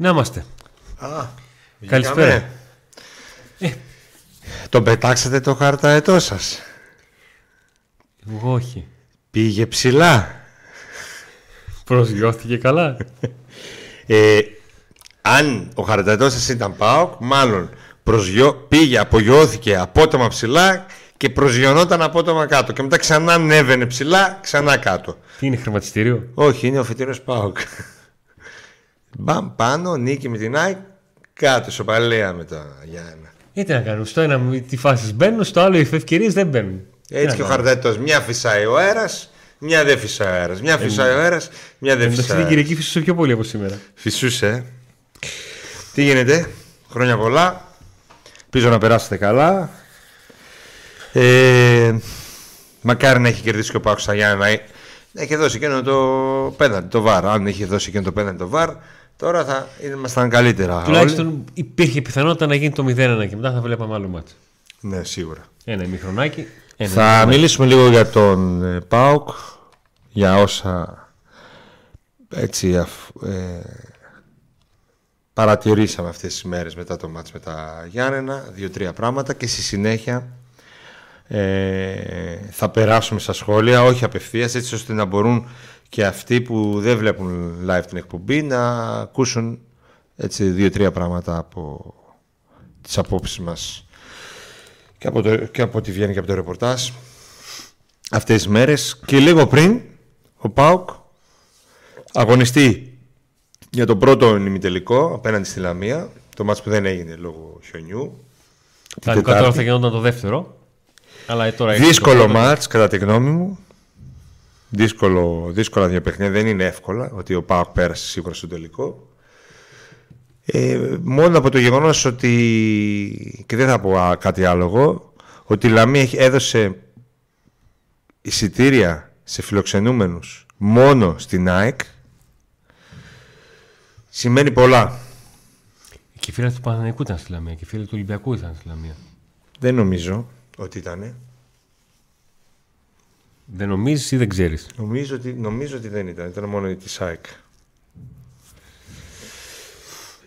Να είμαστε. Α, Καλησπέρα. βγήκαμε. Τον πετάξατε το χαρταετό σας. Εγώ όχι. Πήγε ψηλά. Προσγειώθηκε καλά. Ε, αν ο χαρταετός σας ήταν ΠΑΟΚ, μάλλον προσγειώ, πήγε, απογειώθηκε απότομα ψηλά και προσγειωνόταν απότομα κάτω. Και μετά ξανά ανέβαινε ψηλά, ξανά κάτω. Τι είναι χρηματιστήριο; Όχι, είναι ο φετινός ΠΑΟΚ. Μπαμ πάνω, νίκη με την ΑΕΚ, κάτω, σοπαλία με τα Γιάννα. Ε, τι να κάνουν. Στο ένα τι φάσει μπαίνουν, στο άλλο οι ευκαιρίες δεν μπαίνουν. Έτσι και ο χαρταετός. Μια φυσάει ο αέρας, μια δεν φυσάει ο αέρας. Μια φυσάει ο αέρας, μια δεν Εντάξει, φυσάει την ο αέρας. Κυριακή φυσούσε πιο πολύ από σήμερα. Φυσούσε. Τι γίνεται, χρόνια πολλά. Ελπίζω να περάσετε καλά. Ε, μακάρι να έχει κερδίσει και ο Πάκος Αγιάννη να να έχει δώσει εκείνο το πέναντι, το βαρ. Αν είχε δώσει εκείνο το πέναντι το βαρ, τώρα θα ήμασταν καλύτερα. όλοι. Τουλάχιστον υπήρχε πιθανότητα να γίνει το 0-1 και μετά θα βλέπαμε άλλο μάτσο. Ναι, σίγουρα. Ένα ημιχρονάκι. Ένα Θα ημιχρονάκι. μιλήσουμε λίγο για τον ε, ΠΑΟΚ, για όσα έτσι αφ- ε, παρατηρήσαμε αυτές τις μέρες μετά το μάτς με τα Γιάννενα, δύο-τρία πράγματα και στη συνέχεια ε, θα περάσουμε στα σχόλια, όχι απευθείας, έτσι ώστε να μπορούν και αυτοί που δεν βλέπουν live την εκπομπή να ακούσουν έτσι δύο-τρία πράγματα από τις απόψεις μας. Και από, το, και από ό,τι βγαίνει και από το ρεπορτάζ. Αυτές τις μέρες και λίγο πριν ο ΠΑΟΚ αγωνιστεί για τον πρώτο ημιτελικό απέναντι στη Λαμία. Το μάτς που δεν έγινε λόγω χιονιού. Την Κανονικά τώρα Τετάρτη. θα γινόταν το δεύτερο. Αλλά ε, τώρα έχει Δύσκολο το- μάτς κατά τη γνώμη μου Δύσκολο, δύσκολα δύο παιχνίδια. Δεν είναι εύκολα ότι ο ΠΑΟΚ πέρασε σίγουρα στο τελικό. Ε, μόνο από το γεγονός ότι και δεν θα πω α, κάτι άλλο εγώ ότι η Λαμία έχει- έδωσε εισιτήρια σε φιλοξενούμενους μόνο στην ΑΕΚ. Σημαίνει πολλά. Και οι φίλοι του Παναθηναϊκού ήταν στη Λαμία και οι φίλοι του Ολυμπιακού ήταν στη Λαμία. δεν νομίζω ότι ήταν Δεν νομίζεις ή δεν ξέρεις; νομίζω ότι, νομίζω ότι δεν ήταν ήταν μόνο της ΑΕΚ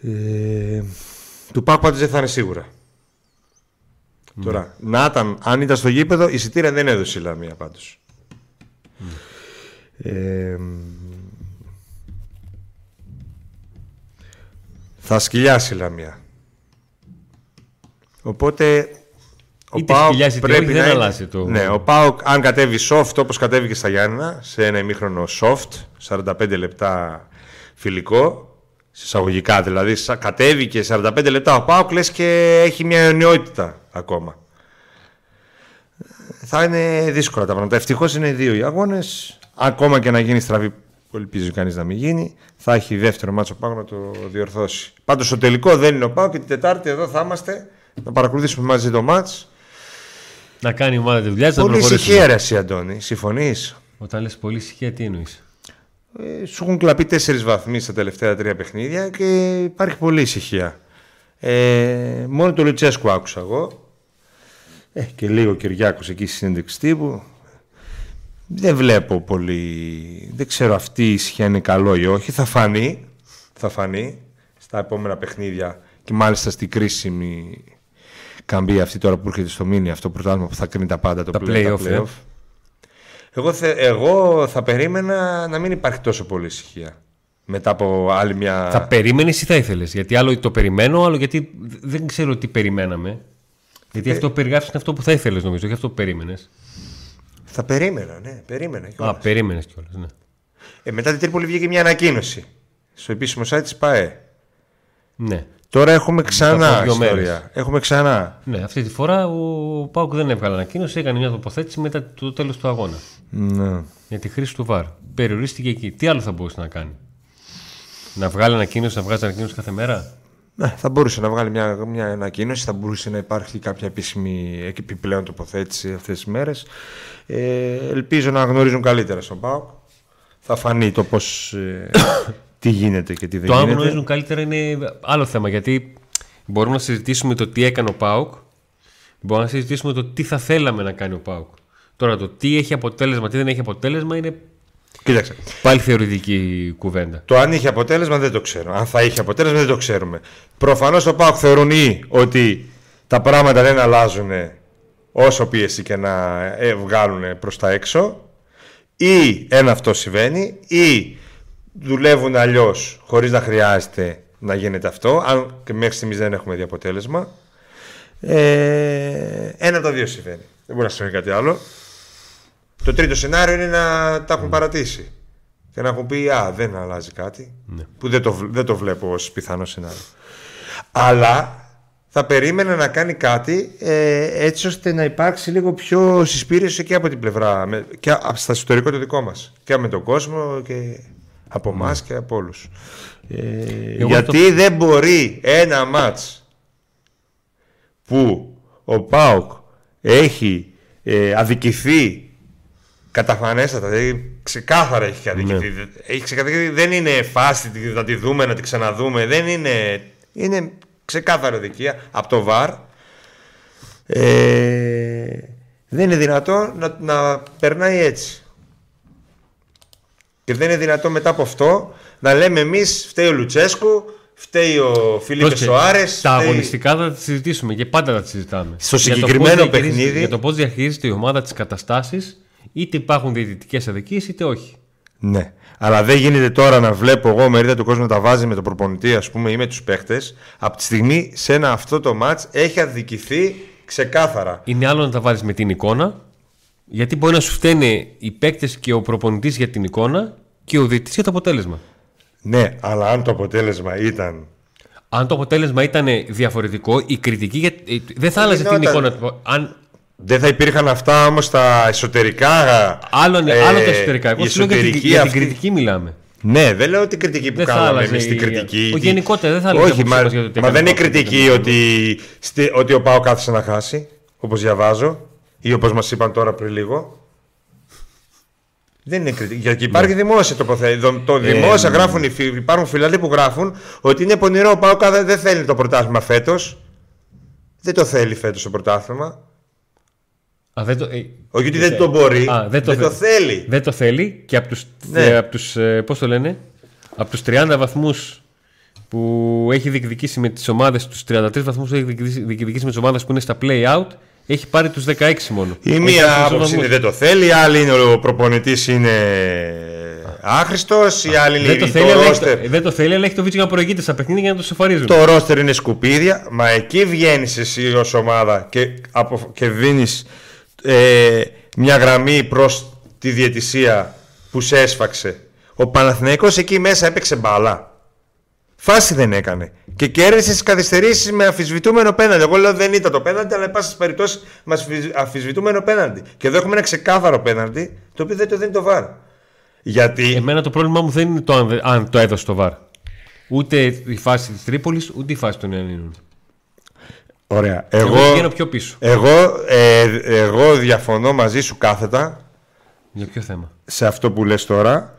ε, του ΠΑΟΚ πάντως δεν θα είναι σίγουρα Τώρα, να ήταν, αν ήταν στο γήπεδο, η εισιτήρια δεν έδωσε η Λαμία πάντως. Ε, θα σκυλιάσει η Λαμία. Οπότε ο Είτε ΠΑΟΚ σκυλιάσει είτε πρέπει όχι, να δεν είναι- αλλάζει το- Ναι, ο ΠΑΟΚ αν κατέβει soft όπως κατέβηκε στα Γιάννενα, σε ένα ημίχρονο soft, 45 λεπτά φιλικό, συσσαγωγικά δηλαδή, σα- κατέβηκε 45 λεπτά ο ΠΑΟΚ λες και έχει μια αιωνιότητα ακόμα. Θα είναι δύσκολα τα πράγματα. Ευτυχώς είναι δύο οι αγώνες. Ακόμα και να γίνει στραβή, που ελπίζει κανείς να μην γίνει, θα έχει δεύτερο μάτσο πάνω να το διορθώσει. Πάντως το τελικό δεν είναι ο Πάο και την Τετάρτη εδώ θα είμαστε να παρακολουθήσουμε μαζί το μάτς. Να κάνει η ομάδα τη δουλειά της να Πολύ προχωρήσει. ησυχία ρε εσύ Αντώνη, συμφωνείς; Όταν λες πολύ ησυχία, τι εννοείς; Ε, σου έχουν κλαπεί τέσσερις βαθμοί στα τελευταία τρία παιχνίδια και υπάρχει πολύ ησυχία. Ε, μόνο το Λουτσέσκου άκουσα εγώ. Ε, και λίγο ο Κυριάκος εκεί στη συνέντευξη τύπου. Δεν βλέπω πολύ. Δεν ξέρω αυτή η ησυχία είναι καλό ή όχι. Θα φανεί. Θα φανεί στα επόμενα παιχνίδια και μάλιστα στη κρίσιμη καμπή αυτή τώρα που έρχεται στο μήνυ αυτό το πρωτάθλημα που θα κρίνει τα πάντα το Τα play- play-off, ε. Εγώ, θε- εγώ θα περίμενα να μην υπάρχει τόσο πολύ ησυχία. Μετά από άλλη μια. Θα περίμενες ή θα ήθελες; Γιατί άλλο το περιμένω, άλλο γιατί δεν ξέρω τι περιμέναμε. Γιατί Ε, αυτό που περιγράφεις είναι αυτό που θα ήθελες, νομίζω, όχι αυτό που περίμενες. Θα περίμενα, ναι, περίμενα. Α, κιόλας. περίμενες κιόλας. Ναι. Ε, μετά την Τρίπολη βγήκε μια ανακοίνωση στο επίσημο site της ΠΑΕ. ναι. Τώρα έχουμε ξανά από δύο ιστορία. μέρες. Έχουμε ξανά. Ναι, αυτή τη φορά ο Πάουκ δεν έβγαλε ανακοίνωση, έκανε μια τοποθέτηση μετά το τέλος του αγώνα. Ναι. Για τη χρήση του ΒΑΡ. Περιορίστηκε εκεί. Τι άλλο θα μπορούσε να κάνει; Να βγάλει ανακοίνωση, να βγάζει ανακοίνωση κάθε μέρα; Ναι, θα μπορούσε να βγάλει μια, μια ανακοίνωση, θα μπορούσε να υπάρχει κάποια επίσημη επιπλέον τοποθέτηση αυτές τις μέρες. Ε, ελπίζω να γνωρίζουν καλύτερα στον ΠΑΟΚ. Θα φανεί το πώς, ε, τι γίνεται και τι δεν Το αν γίνεται. γνωρίζουν καλύτερα είναι άλλο θέμα. Γιατί μπορούμε να συζητήσουμε το τι έκανε ο Πάουκ, μπορούμε να συζητήσουμε το τι θα θέλαμε να κάνει ο Πάουκ. Τώρα το τι έχει αποτέλεσμα, τι δεν έχει αποτέλεσμα είναι Κοίταξε. Πάλι θεωρητική κουβέντα. Το αν είχε αποτέλεσμα δεν το ξέρω. Αν θα είχε αποτέλεσμα δεν το ξέρουμε. Προφανώς το ΠΑΟΚ θεωρούν ή ότι τα πράγματα δεν αλλάζουν όσο πίεση και να ε, βγάλουν προς τα έξω ή ένα αυτό συμβαίνει ή δουλεύουν αλλιώς χωρίς να χρειάζεται να γίνεται αυτό αν και μέχρι στιγμής δεν έχουμε δει αποτέλεσμα. Ε, ένα από τα δύο συμβαίνει. Δεν μπορεί να συμβαίνει κάτι άλλο. Το τρίτο σενάριο είναι να τα έχουν παρατήσει και να έχουν πει α δεν αλλάζει κάτι Ναι. που δεν το, δεν το βλέπω ως πιθανό σενάριο. Αλλά θα περίμενα να κάνει κάτι ε, έτσι ώστε να υπάρξει λίγο πιο συσπήρωση και από την πλευρά με, και α- στα εσωτερικό το δικό μας και με τον κόσμο και από εμάς και από όλους ε, Εγώ γιατί δεν μπορεί ένα μάτς που ο ΠΑΟΚ έχει ε, αδικηθεί καταφανέστατα, δηλαδή ξεκάθαρα έχει αδικηθεί. Ναι. Έχει ξεκαθαρίσει, δεν είναι φάση να τη δούμε, να τη ξαναδούμε. Δεν είναι. Είναι ξεκάθαρο δικία από το ΒΑΡ. Ε, δεν είναι δυνατό να, να περνάει έτσι. Και δεν είναι δυνατό μετά από αυτό να λέμε εμείς φταίει ο Λουτσέσκου, φταίει ο Φίλιππε Πρόσεχε, Σοάρες. Τα αγωνιστικά θα τα συζητήσουμε και πάντα θα τα συζητάμε. Στο Για το συγκεκριμένο πώς διαχειρίζεται- παιχνίδι- Για το πώς διαχειρίζεται η ομάδα τις καταστάσεις, είτε υπάρχουν διαιτητικές αδικίες είτε όχι. Ναι. Αλλά δεν γίνεται τώρα να βλέπω εγώ μερίδα του κόσμου να τα βάζει με τον προπονητή, ας πούμε, ή με τους παίχτες. Από τη στιγμή σε ένα αυτό το match έχει αδικηθεί ξεκάθαρα. Είναι άλλο να τα βάλει με την εικόνα, γιατί μπορεί να σου φταίνε οι παίκτες και ο προπονητής για την εικόνα και ο διαιτητής για το αποτέλεσμα. Ναι, αλλά αν το αποτέλεσμα ήταν. Αν το αποτέλεσμα ήταν διαφορετικό, η κριτική για... ε, δεν θα άλλαζε την γινόταν. εικόνα του. Αν... Δεν θα υπήρχαν αυτά όμως τα εσωτερικά. Άλλο, είναι- ε, άλλο τα εσωτερικά. Εγώ η σου λέω για την, εσωτερική για την αυτή- κριτική μιλάμε. Ναι, δεν λέω την κριτική που Δεν θα κάναμε άλλαζε εμείς την η- κριτική. ο Τι- γενικότερα δεν θα άλλαζε η Όχι, άποψή μα, μας για το τι μα έκανε δεν είναι ο Πάοκ. κριτική ότι, στη- ότι ο Πάο κάθισε να χάσει, όπως διαβάζω, ή όπως μας είπαν τώρα πριν λίγο. Δεν είναι κριτική. Γιατί υπάρχει δημόσια τοποθέτηση. Το, το δημόσια γράφουν, οι φι- υπάρχουν φιλάδοι που γράφουν ότι είναι πονηρό. Ο Πάο δεν θέλει το πρωτάθλημα φέτος. Δεν το θέλει φέτος το πρωτάθλημα. Α, δεν το, ε, Όχι ότι δεν το μπορεί. Α, δεν το θέλει. Δεν το θέλει και από τους, Ναι. ε, από τους ε, πώς το λένε, από τους 30 βαθμούς που έχει διεκδικήσει με τις ομάδες, τους 33 βαθμούς που έχει διεκδικήσει, διεκδικήσει με τις ομάδες που είναι στα play-out, έχει πάρει τους 16 μόνο. Η Έχει μία αυτούς τους άποψη είναι βαθμούς. δεν το θέλει, η άλλη είναι ο προπονητής είναι άχρηστος, η άλλη είναι Δεν το, το, θέλει, αλλά έχει ρόστερ. το, δεν το θέλει, αλλά έχει το βίτσιο να προηγείται στα παιχνίδια για να το σοφαρίζουν. Το ρόστερ είναι σκουπίδια, μα εκεί βγαίνεις εσύ ως ομάδα και, απο, και δίνεις ε, μια γραμμή προς τη διαιτησία που σε έσφαξε. Ο Παναθηναϊκός εκεί μέσα έπαιξε μπάλα. Φάση δεν έκανε. Και κέρδισε τις καθυστερήσεις με αμφισβητούμενο πέναντι. Εγώ λέω δεν ήταν το πέναντι, αλλά εν πάση περιπτώσει με αμφισβη- αμφισβητούμενο πέναντι. Και εδώ έχουμε ένα ξεκάθαρο πέναντι, το οποίο δεν το δίνει το βάρ. Γιατί. Εμένα το πρόβλημά μου δεν είναι το αν, δε- αν το έδωσε το βαρ. Ούτε η φάση της Τρίπολης, ούτε η φάση των Ιωαννίνων. Ωραία. Εγώ Εγώ, πηγαίνω πιο πίσω. εγώ, ε, εγώ διαφωνώ μαζί σου κάθετα Για ποιο θέμα; σε αυτό που λες τώρα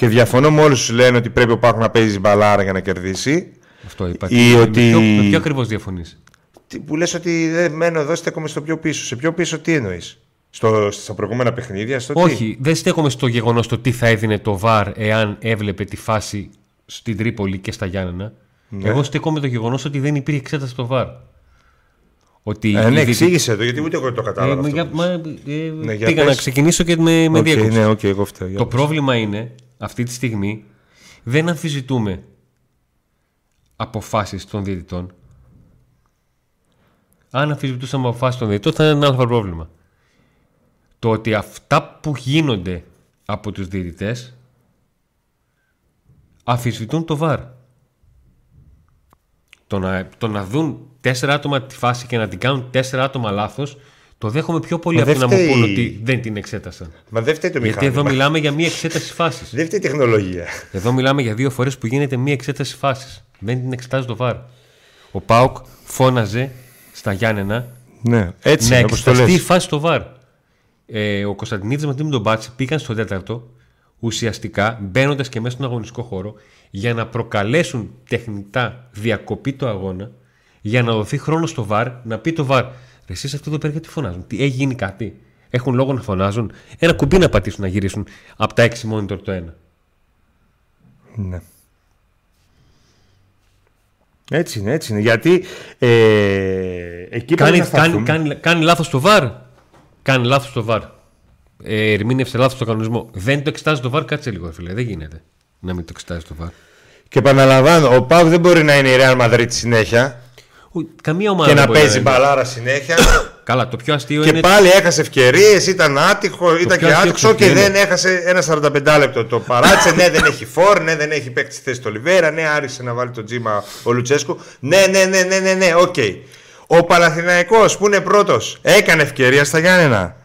και διαφωνώ με όλους που λένε ότι πρέπει ο Πάκου να παίζει μπαλάρα για να κερδίσει Αυτό είπα. Ή Με ότι- ποιο, με ποιο ακριβώς διαφωνείς; Τι- που λες ότι δεν μένω εδώ στέκομαι στο πιο πίσω σε πιο πίσω τι εννοείς; Στο, στα προηγούμενα παιχνίδια στο τι; Όχι, δεν στέκομαι στο γεγονός το τι θα έδινε το VAR εάν έβλεπε τη φάση στην Τρίπολη και στα Γιάννενα. Ναι. Εγώ στέκομαι το γεγονός ότι δεν υπήρχε εξέταση στο VAR. Ότι ε, η ναι διαιτη- εξήγησε το γιατί ούτε εγώ το Ε, κατάλαβα αυτό. για- μα, ε, για πήγα πες. να ξεκινήσω και με, με Οκ, διέκοψες. ναι, οκ, εγώ φταίω. για Το πες. πρόβλημα είναι αυτή τη στιγμή δεν αμφισβητούμε αποφάσεις των διαιτητών. Αν αμφισβητούσαμε αποφάσεις των διαιτητών θα είναι ένα άλλο πρόβλημα. Το ότι αυτά που γίνονται από τους διαιτητές αμφισβητούν το βάρ. Το να, το να δουν τέσσερα άτομα τη φάση και να την κάνουν τέσσερα άτομα λάθος το δέχομαι πιο πολύ Μα από το δεν να μου φταίει- πούν ότι δεν την εξέτασαν. Μα δεν φταίει το Γιατί μηχάνημα. εδώ μιλάμε για μία εξέταση φάσης. Δεν φταίει η τεχνολογία. Εδώ μιλάμε για δύο φορές που γίνεται μία εξέταση φάσης. Δεν την εξετάζει το βάρ. Ο Πάουκ φώναζε στα Γιάννενα ναι, έτσι να είναι, όπως το εξεταστεί η λες. φάση στο βάρ. Ε, ο Κωνσταντινίδης μαζί με τον Μπάτσι πήγαν στο τέταρτο ουσιαστικά μπαίνοντας και μέσα στον αγωνιστικό χώρο για να προκαλέσουν τεχνητά διακοπή του αγώνα για να δοθεί χρόνος στο βάρ να πει το βάρ. Εσείς αυτό εδώ πέρα γιατί φωνάζουν; Τι, έχει γίνει κάτι; Έχουν λόγο να φωνάζουν; Ένα κουμπί να πατήσουν να γυρίσουν από τα 6 monitor το ένα. Ναι. Έτσι είναι, έτσι είναι. Γιατί ε, εκεί Κάνει, πρέπει να κάνει, σταθούμε. κάνει, κάνει λάθος το VAR. Κάνει λάθος το VAR. Ε, ερμήνευσε λάθος το κανονισμό. Δεν το εξετάζει το VAR, κάτσε λίγο, φίλε. Δεν γίνεται να μην το εξετάζει το VAR. Και επαναλαμβάνω, ο ΠΑΟΚ δεν μπορεί να είναι η Real Madrid συνέχεια Ο- Καμία ομάδα και δεν να μπορεί παίζει είναι. μπαλάρα συνέχεια. Καλά, το πιο αστείο και είναι. πάλι έχασε ευκαιρίες, ήταν άτυχο, ήταν πιο και αστείο άτυχο και είναι- δεν έχασε ένα 45 λεπτό. Το παράτησε, ναι, δεν έχει φορ, ναι, δεν έχει παίξει τη θέση του Ολιβέρα, ναι, άρχισε να βάλει το Τζίμα ο Λουτσέσκου. Ναι, ναι, ναι, ναι, ναι, ναι, οκ. Ο Παναθηναϊκός που είναι πρώτος έκανε ευκαιρία στα Γιάννενα.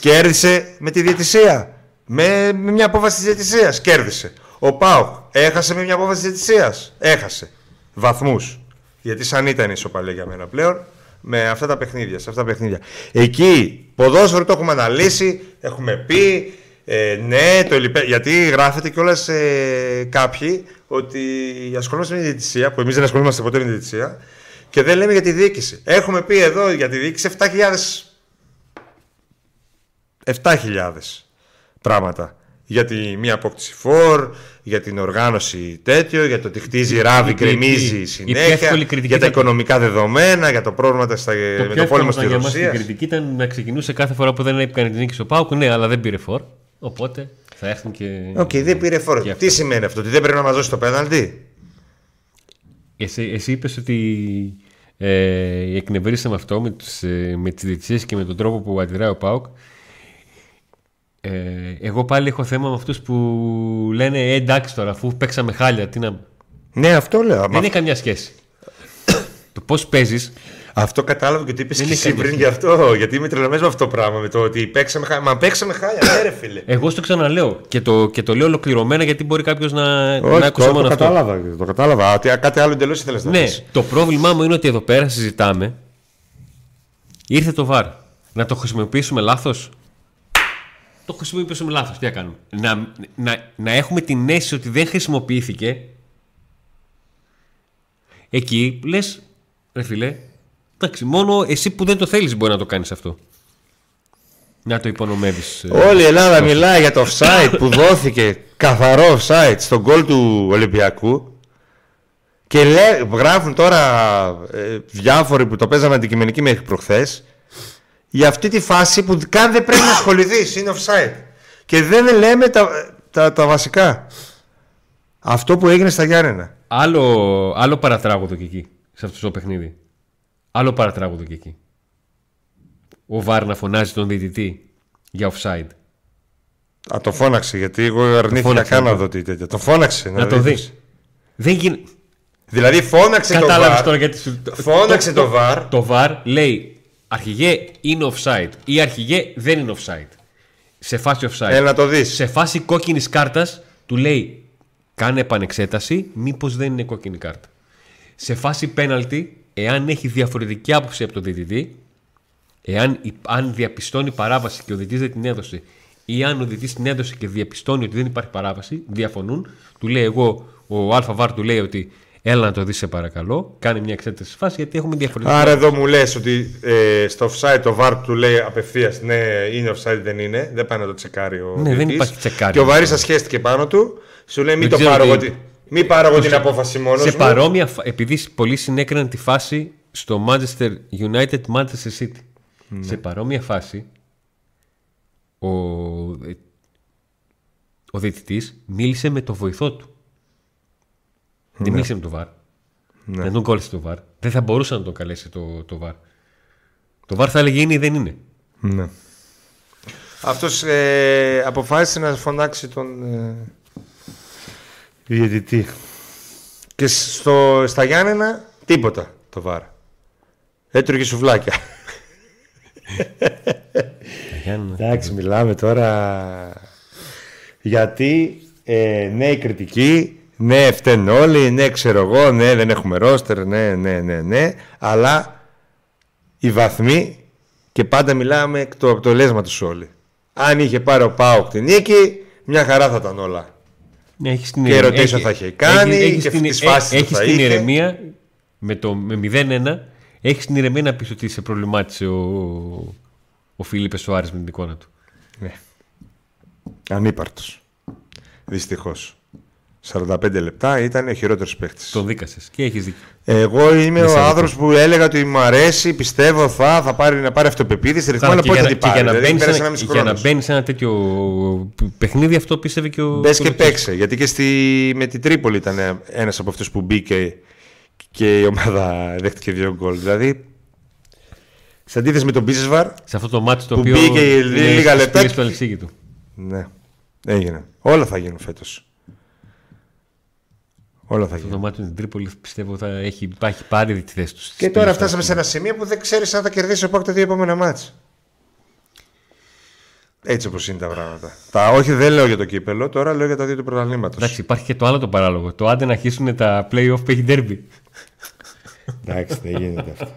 Κέρδισε με τη διαιτησία. Με, με μια απόφαση της διαιτησίας. Κέρδισε. Ο Πάουκ έχασε με μια απόφαση της διαιτησίας. Έχασε. Βαθμούς. Γιατί σαν ήταν ισοπαλία για μένα πλέον με αυτά τα παιχνίδια. Σε αυτά τα παιχνίδια. Εκεί ποδόσφαιρο το έχουμε αναλύσει, έχουμε πει. Ε, ναι, το λυπε... γιατί γράφεται κιόλας ε, κάποιοι ότι ασχολούμαστε με τη διαιτησία, που εμείς δεν ασχολούμαστε ποτέ με τη διαιτησία, και δεν λέμε για τη διοίκηση. Έχουμε πει εδώ για τη διοίκηση 7.000 7.000 πράγματα. Για τη μία απόκτηση φόρ, για την οργάνωση τέτοιο, για το ότι χτίζει ράβει, η- η- γκρεμίζει η πιο συνέχεια, εύκολη κριτική για τα ήταν- οικονομικά δεδομένα, για το πρόβλημα στα, Το με πιο το εύκολο πόλεμο στη ήταν για μας την Ρωσία. κριτική ήταν να ξεκινούσε κάθε φορά που δεν έπαιρνε την νίκη στο Πάουκ. Ναι, αλλά δεν πήρε φόρ. Οπότε θα έρθουν και. Οκ, δεν πήρε φορ. και Τι σημαίνει αυτό, ότι δεν πρέπει να μας δώσει το πέναλτι; Εσύ, εσύ είπες ότι ε, εκνευρίσαμε αυτό με, τους, ε, με τις διαιτησίες και με τον τρόπο που αντιδράει ο ΠΑΟΚ. Ε, εγώ πάλι έχω θέμα με αυτούς που λένε ε, εντάξει τώρα αφού παίξαμε χάλια τι να... Ναι, αυτό λέω. Δεν Μα έχει καμιά σχέση. το πώς παίζεις Αυτό κατάλαβα και το είπες Δεν και είναι εσύ καμία πριν γι' αυτό. Γιατί είμαι τρελαμένος με αυτό το πράγμα. Με το ότι παίξαμε χάλια. Μα παίξαμε χάλια, ναι, ρε φίλε. Εγώ στο ξαναλέω και το, και το λέω ολοκληρωμένα γιατί μπορεί κάποιος να, να Όχι, ακούσει το, μόνο το αυτό. κατάλαβα. Το κατάλαβα. Ότι κάτι άλλο εντελώς ήθελες να Ναι, πεις. το πρόβλημά μου είναι ότι εδώ πέρα συζητάμε. Ήρθε το βαρ. Να το χρησιμοποιήσουμε λάθος; Το χρησιμοποιήσουμε λάθος. Τι να κάνουμε; Να, να, να έχουμε την αίσθηση ότι δεν χρησιμοποιήθηκε. Εκεί λες, ρε φιλέ, εντάξει, μόνο εσύ που δεν το θέλεις μπορεί να το κάνεις αυτό. Να το υπονομεύεις. Όλη η Ελλάδα μιλάει για το offside που δόθηκε καθαρό offside στον γκολ του Ολυμπιακού και λέ, γράφουν τώρα ε, διάφοροι που το παίζαμε αντικειμενική μέχρι προχθές για αυτή τη φάση που καν δεν πρέπει να ασχοληθείς, είναι offside. Και δεν λέμε τα, τα, τα βασικά. Αυτό που έγινε στα Γιάννενα. Άλλο, άλλο παρατράγωδο και εκεί, σε αυτό το παιχνίδι. Άλλο παρατράγωδο και εκεί. Ο Βάρ να φωνάζει τον διαιτητή για offside. Α, το φώναξε γιατί εγώ αρνήθηκα φώναξε, καν να ναι. δω τι τέτοιο. Το φώναξε. Να το δεις. δεις. Δεν γίνει. Δηλαδή φώναξε το Κατάλαβες VAR. τώρα γιατί σου. Φώναξε το VAR. Το VAR λέει αρχηγέ είναι offside ή αρχηγέ δεν είναι offside. Σε φάση offside. Έλα να το δεις. Σε φάση κόκκινης κάρτας του λέει κάνε επανεξέταση, μήπως δεν είναι κόκκινη κάρτα. Σε φάση πέναλτι, εάν έχει διαφορετική άποψη από τον διαιτητή, εάν υ- αν διαπιστώνει παράβαση και ο διαιτητής δεν την έδωσε, ή αν ο διαιτητής την έδωσε και διαπιστώνει ότι δεν υπάρχει παράβαση, διαφωνούν. Του λέει εγώ, ο ΑΒ του λέει ότι έλα να το δεις σε παρακαλώ, κάνε μια εξέταση στη φάση γιατί έχουμε διαφορετική. Άρα εδώ μου λες ότι ε, στο offside το VAR του λέει απευθείας ναι, είναι offside, δεν είναι. Δεν πάει να το τσεκάρει ο Ναι, δεν διαιτητής. υπάρχει τσεκάρι. Και ο Βαρύσα σχέστηκε πάνω του. Σου λέει μην Δεν το ξέρω πάρω τι- εγώ, τη- μην πάρω εγώ την απόφαση μόνος σε μου. παρόμοια, φα- επειδή πολλοί συνέκριναν τη φάση στο Manchester United Manchester City. Ναι. Σε παρόμοια φάση, ο, ε, ο διαιτητής μίλησε με το βοηθό του. Δεν μίλησε με το VAR. Ναι. Δεν τον κόλλησε το VAR. Δεν θα μπορούσε να τον καλέσει το, το VAR. Το VAR θα έλεγε είναι ή δεν είναι. Ναι. Αυτός ε, αποφάσισε να φωνάξει τον ε, διαιτητή. Και στο, στα Γιάννενα τίποτα το VAR. Έτρωγε σουβλάκια. Εντάξει, μιλάμε τώρα γιατί ε, ναι η κριτική, ναι φταίνουν όλοι, ναι ξέρω εγώ, ναι δεν έχουμε ρόστερ, ναι, ναι, ναι, ναι, αλλά οι βαθμοί και πάντα μιλάμε εκ τους αποτελέσματος όλοι. Αν είχε πάρει ο Πάοκ την νίκη, μια χαρά θα ήταν όλα. Ναι, έχεις την Και ηρε- ερωτήσεις έχει- θα είχε κάνει, έχεις και την- τις φάσεις ε- που έχεις θα την είχε. ηρεμία με το με 0-1 έχεις την ηρεμία να πεις ότι σε προβλημάτισε ο, ο Φίλιππες Σοάρε με την εικόνα του. Ναι. Ανύπαρτος. Δυστυχώς. 45 λεπτά ήταν ο χειρότερο παίχτη. Τον δίκασες και έχεις δίκιο. Εγώ είμαι Δεν σε ο άνθρωπος που έλεγα ότι μου αρέσει, πιστεύω θα, θα πάρει, να πάρει αυτοπεποίθηση. Ρυθμό, αλλά και, πότε για, θα να- την και για πάρει. να Δηλαδή, μπαίνεις σε, πέρασε ένα- ένα μισή για να χρόνος. μπαίνεις σε ένα τέτοιο παιχνίδι, αυτό πίστευε και ο. Μπες και ο Λουτσέσκου. παίξε. Γιατί και στη, με την Τρίπολη ήταν ένας από αυτούς που μπήκε και η ομάδα δέχτηκε δύο γκολ. Δηλαδή, σε αντίθεση με τον Μπίσεσβαρ, Σε αυτό το μάτι το Που οποίο. μπήκε είναι λίγα στις λεπτά πύλες και- του Αλεξίγητου. ναι, έγινε. Όλα θα γίνουν φέτος. Όλα θα Αυτό το γίνουν. μάτι με την Τρίπολης πιστεύω θα έχει, θα έχει πάρει τη θέση τους. στις Και τώρα πύλες του φτάσαμε σε ένα σημείο που δεν ξέρεις αν θα κερδίσει ο Πάκ τα δύο επόμενα μάτς. Έτσι όπως είναι τα πράγματα. Τα, όχι, δεν λέω για το κύπελο, τώρα λέω για τα δύο του πρωταθλήματος. Εντάξει, υπάρχει και το άλλο το παράλογο. Το άντε να αρχίσουν τα playoff που έχει derby. Εντάξει, δεν γίνεται αυτό.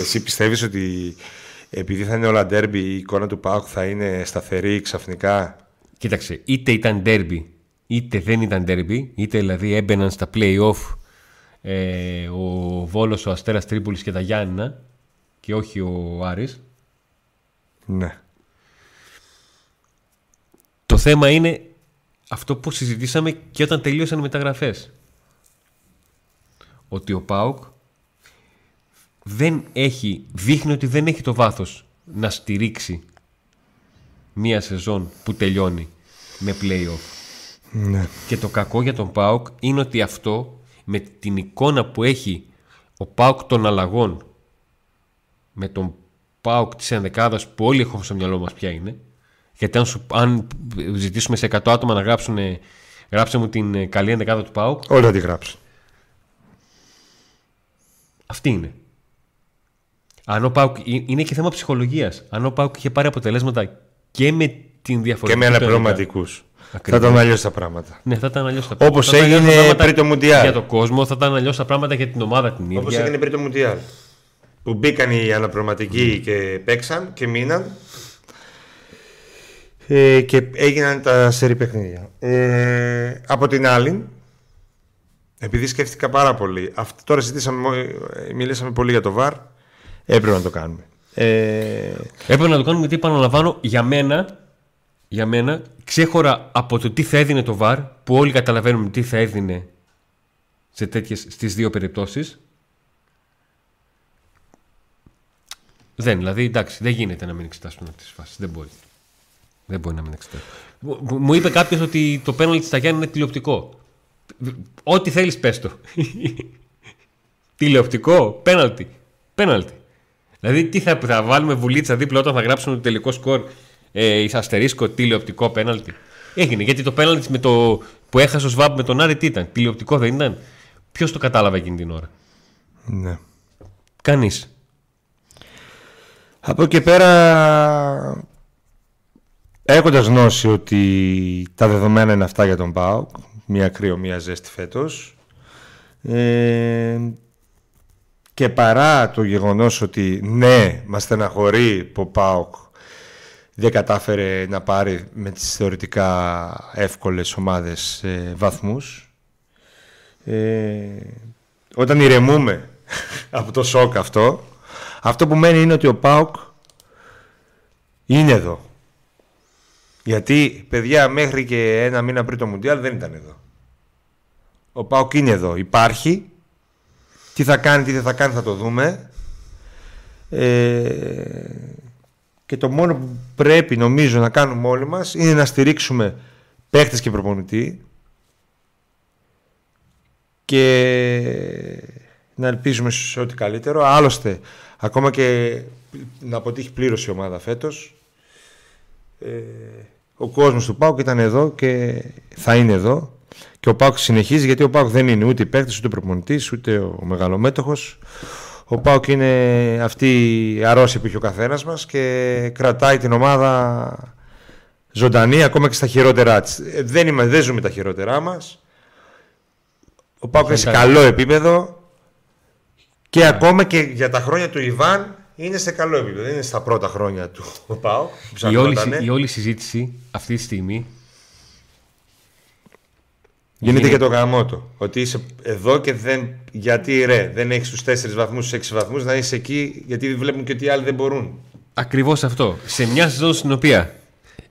Εσύ πιστεύεις ότι επειδή θα είναι όλα ντέρμπι η εικόνα του ΠΑΟΚ θα είναι σταθερή ξαφνικά; Κοίταξε, είτε ήταν derby είτε δεν ήταν derby, είτε δηλαδή έμπαιναν στα playoff ε, ο Βόλος, ο Αστέρας Τρίπολης και τα Γιάννηνα και όχι ο Άρης. Ναι. Το θέμα είναι αυτό που συζητήσαμε και όταν τελείωσαν οι μεταγραφές. Ότι ο ΠΑΟΚ δεν έχει, δείχνει ότι δεν έχει το βάθος να στηρίξει μία σεζόν που τελειώνει με play-off. Ναι. Και το κακό για τον ΠΑΟΚ είναι ότι αυτό με την εικόνα που έχει ο ΠΑΟΚ των αλλαγών με τον ΠΑΟΚ της ενδεκάδας που όλοι έχουμε στο μυαλό μας ποια είναι γιατί αν, σου, αν ζητήσουμε σε 100 άτομα να γράψουν γράψε μου την ε, καλή ενδεκάδα του ΠΑΟΚ Όλοι θα τη γράψουν. αυτή είναι. Αν ο ΠΑΟΚ, ε- είναι και θέμα ψυχολογίας αν ο ΠΑΟΚ είχε πάρει αποτελέσματα και με την Και διαφορετική με του αναπληρωματικού. Θα Ακριβώς. ήταν αλλιώς τα πράγματα. Ναι, θα ήταν αλλιώς τα Όπως Θα ήταν αλλιώς έγινε τα πράγματα πριν το Μουντιάλ. Για τον κόσμο, θα ήταν αλλιώς τα πράγματα για την ομάδα την ίδια. Όπως έγινε πριν το Μουντιάλ. Που μπήκαν οι αναπληρωματικοί και παίξαν και μείναν. Ε, και έγιναν τα σερή παιχνίδια. Ε, από την άλλη, επειδή σκέφτηκα πάρα πολύ, αυτό, τώρα συζητήσαμε, μο- ε, μιλήσαμε πολύ για το ΒΑΡ, έπρεπε να το κάνουμε. Ε, Έπρεπε να το κάνουμε γιατί επαναλαμβάνω για μένα, για μένα ξέχωρα από το τι θα έδινε το VAR που όλοι καταλαβαίνουμε τι θα έδινε σε τέτοιες, στις δύο περιπτώσεις δεν, δηλαδή εντάξει δεν γίνεται να μην εξετάσουν αυτές τις φάσεις. Δεν μπορεί. Δεν μπορεί να μην εξετάσουν Μου- μου- μου είπε κάποιος ότι το πέναλτι στα Γιάννη είναι τηλεοπτικό. Ό,τι θέλεις πες το. Τηλεοπτικό, πέναλτι πέναλτι. Δηλαδή, τι θα, θα βάλουμε βουλίτσα δίπλα όταν θα γράψουμε το τελικό σκορ ε, εις αστερίσκο τηλεοπτικό πέναλτι. Έγινε. Γιατί το πέναλτι με το, που έχασε ο Σβάμπ με τον Άρη τι ήταν. Τηλεοπτικό δεν ήταν; Ποιος το κατάλαβε εκείνη την ώρα; ναι. Κανείς. Από εκεί και πέρα, έχοντας γνώση ότι τα δεδομένα είναι αυτά για τον ΠΑΟΚ, μία κρύο, μία ζέστη φέτος, ε, και παρά το γεγονός ότι ναι, μας στεναχωρεί που ο ΠΑΟΚ δεν κατάφερε να πάρει με τις θεωρητικά εύκολες ομάδες ε, βαθμούς, ε, όταν ηρεμούμε από το σοκ αυτό, αυτό που μένει είναι ότι ο ΠΑΟΚ είναι εδώ. Γιατί, παιδιά, μέχρι και ένα μήνα πριν το Μουντιάλ δεν ήταν εδώ. Ο ΠΑΟΚ είναι εδώ. Υπάρχει. Τι θα κάνει, τι δεν θα κάνει θα το δούμε. Ε, και το μόνο που πρέπει νομίζω να κάνουμε όλοι μας είναι να στηρίξουμε παίχτες και προπονητή και να ελπίζουμε σε ό,τι καλύτερο. Άλλωστε, ακόμα και να αποτύχει πλήρως η ομάδα φέτος, ε, ο κόσμος του ΠΑΟΚ ήταν εδώ και θα είναι εδώ. Και ο ΠΑΟΚ συνεχίζει γιατί ο ΠΑΟΚ δεν είναι ούτε παίκτης, ούτε προπονητής, ούτε ο μεγαλομέτωχος. Ο ΠΑΟΚ είναι αυτή η αρρώστια που έχει ο καθένας μας και κρατάει την ομάδα ζωντανή ακόμα και στα χειρότερά της. Ε, Δεν, είμαι, δεν ζούμε τα χειρότερά μας. Ο Πάουκ είναι σε Εντάξει. καλό επίπεδο και ακόμα και για τα χρόνια του Ιβάν είναι σε καλό επίπεδο. Δεν είναι στα πρώτα χρόνια του ο Πάουκ. που Η όλη, ψαχνότανε. η όλη συζήτηση αυτή τη στιγμή Γίνεται γίνεται- και το γαμότο. Ότι είσαι εδώ και δεν. Γιατί ρε, δεν έχεις τους 4 βαθμούς, τους 6 βαθμούς, να είσαι εκεί, γιατί βλέπουν και ότι οι άλλοι δεν μπορούν. Ακριβώς αυτό. Σε μια σεζόν στην οποία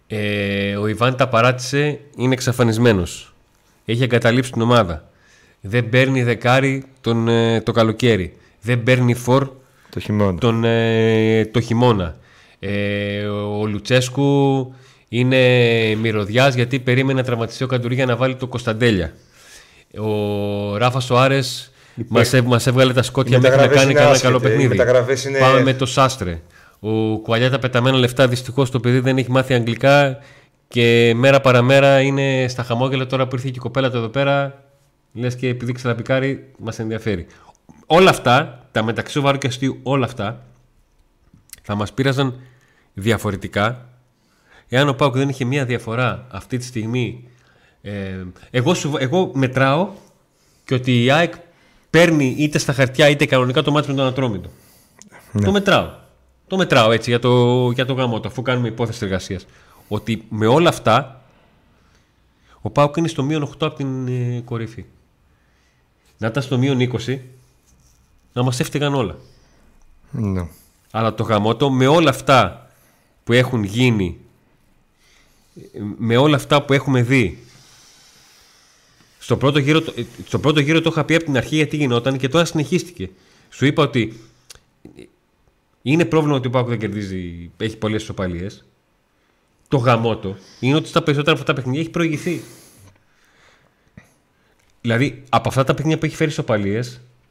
ε, ο Ιβάν τα παράτησε, είναι εξαφανισμένος. Έχει εγκαταλείψει την ομάδα. Δεν παίρνει δεκάρι τον, ε, το καλοκαίρι. Δεν παίρνει φορ Το χειμώνα. τον, ε, το χειμώνα. Ε, ο Λουτσέσκου είναι μυρωδιάς γιατί περίμενε να τραυματιστεί ο Καντουρί για να βάλει το Κωνσταντέλια. Ο Ράφα Σοάρες μας έβγαλε τα σκότια Οι μέχρι να μεταγραφές κάνει είναι κανένα άσχετες. καλό Οι παιχνίδι. μεταγραφές είναι- Πάμε με το Σάστρε. Ο Κουαλιά τα πεταμένα λεφτά δυστυχώς το παιδί δεν έχει μάθει αγγλικά και μέρα παραμέρα είναι στα χαμόγελα τώρα που ήρθε και η κοπέλα του εδώ πέρα. Λες και επειδή ξελαπικάρει, μας ενδιαφέρει. Όλα αυτά, τα μεταξύ σοβαρού και αστείου, όλα αυτά θα μας πείραζαν διαφορετικά εάν ο Πάουκ δεν είχε μία διαφορά αυτή τη στιγμή. Ε, εγώ, σου- εγώ μετράω και ότι η ΑΕΚ παίρνει είτε στα χαρτιά είτε κανονικά το μάτι με τον Ατρόμητο. Το μετράω. Το μετράω έτσι για το, για το γάμο του, αφού κάνουμε υπόθεση εργασίας. Ότι με όλα αυτά ο Πάουκ είναι στο μείον 8 από την ε, κορυφή. Να ήταν στο μείον 20, να μας έφταιγαν όλα. Ναι. Αλλά το γαμότο με όλα αυτά που έχουν γίνει, με όλα αυτά που έχουμε δει, στο πρώτο γύρο, το- ε, στο πρώτο γύρο το είχα πει από την αρχή γιατί γινόταν και τώρα συνεχίστηκε. Σου είπα ότι είναι πρόβλημα ότι ο Πάκου δεν κερδίζει, έχει πολλές ισοπαλίες. Το γαμότο είναι ότι στα περισσότερα από αυτά τα παιχνίδια έχει προηγηθεί. Δηλαδή, από αυτά τα παιχνίδια που έχει φέρει ισοπαλίε,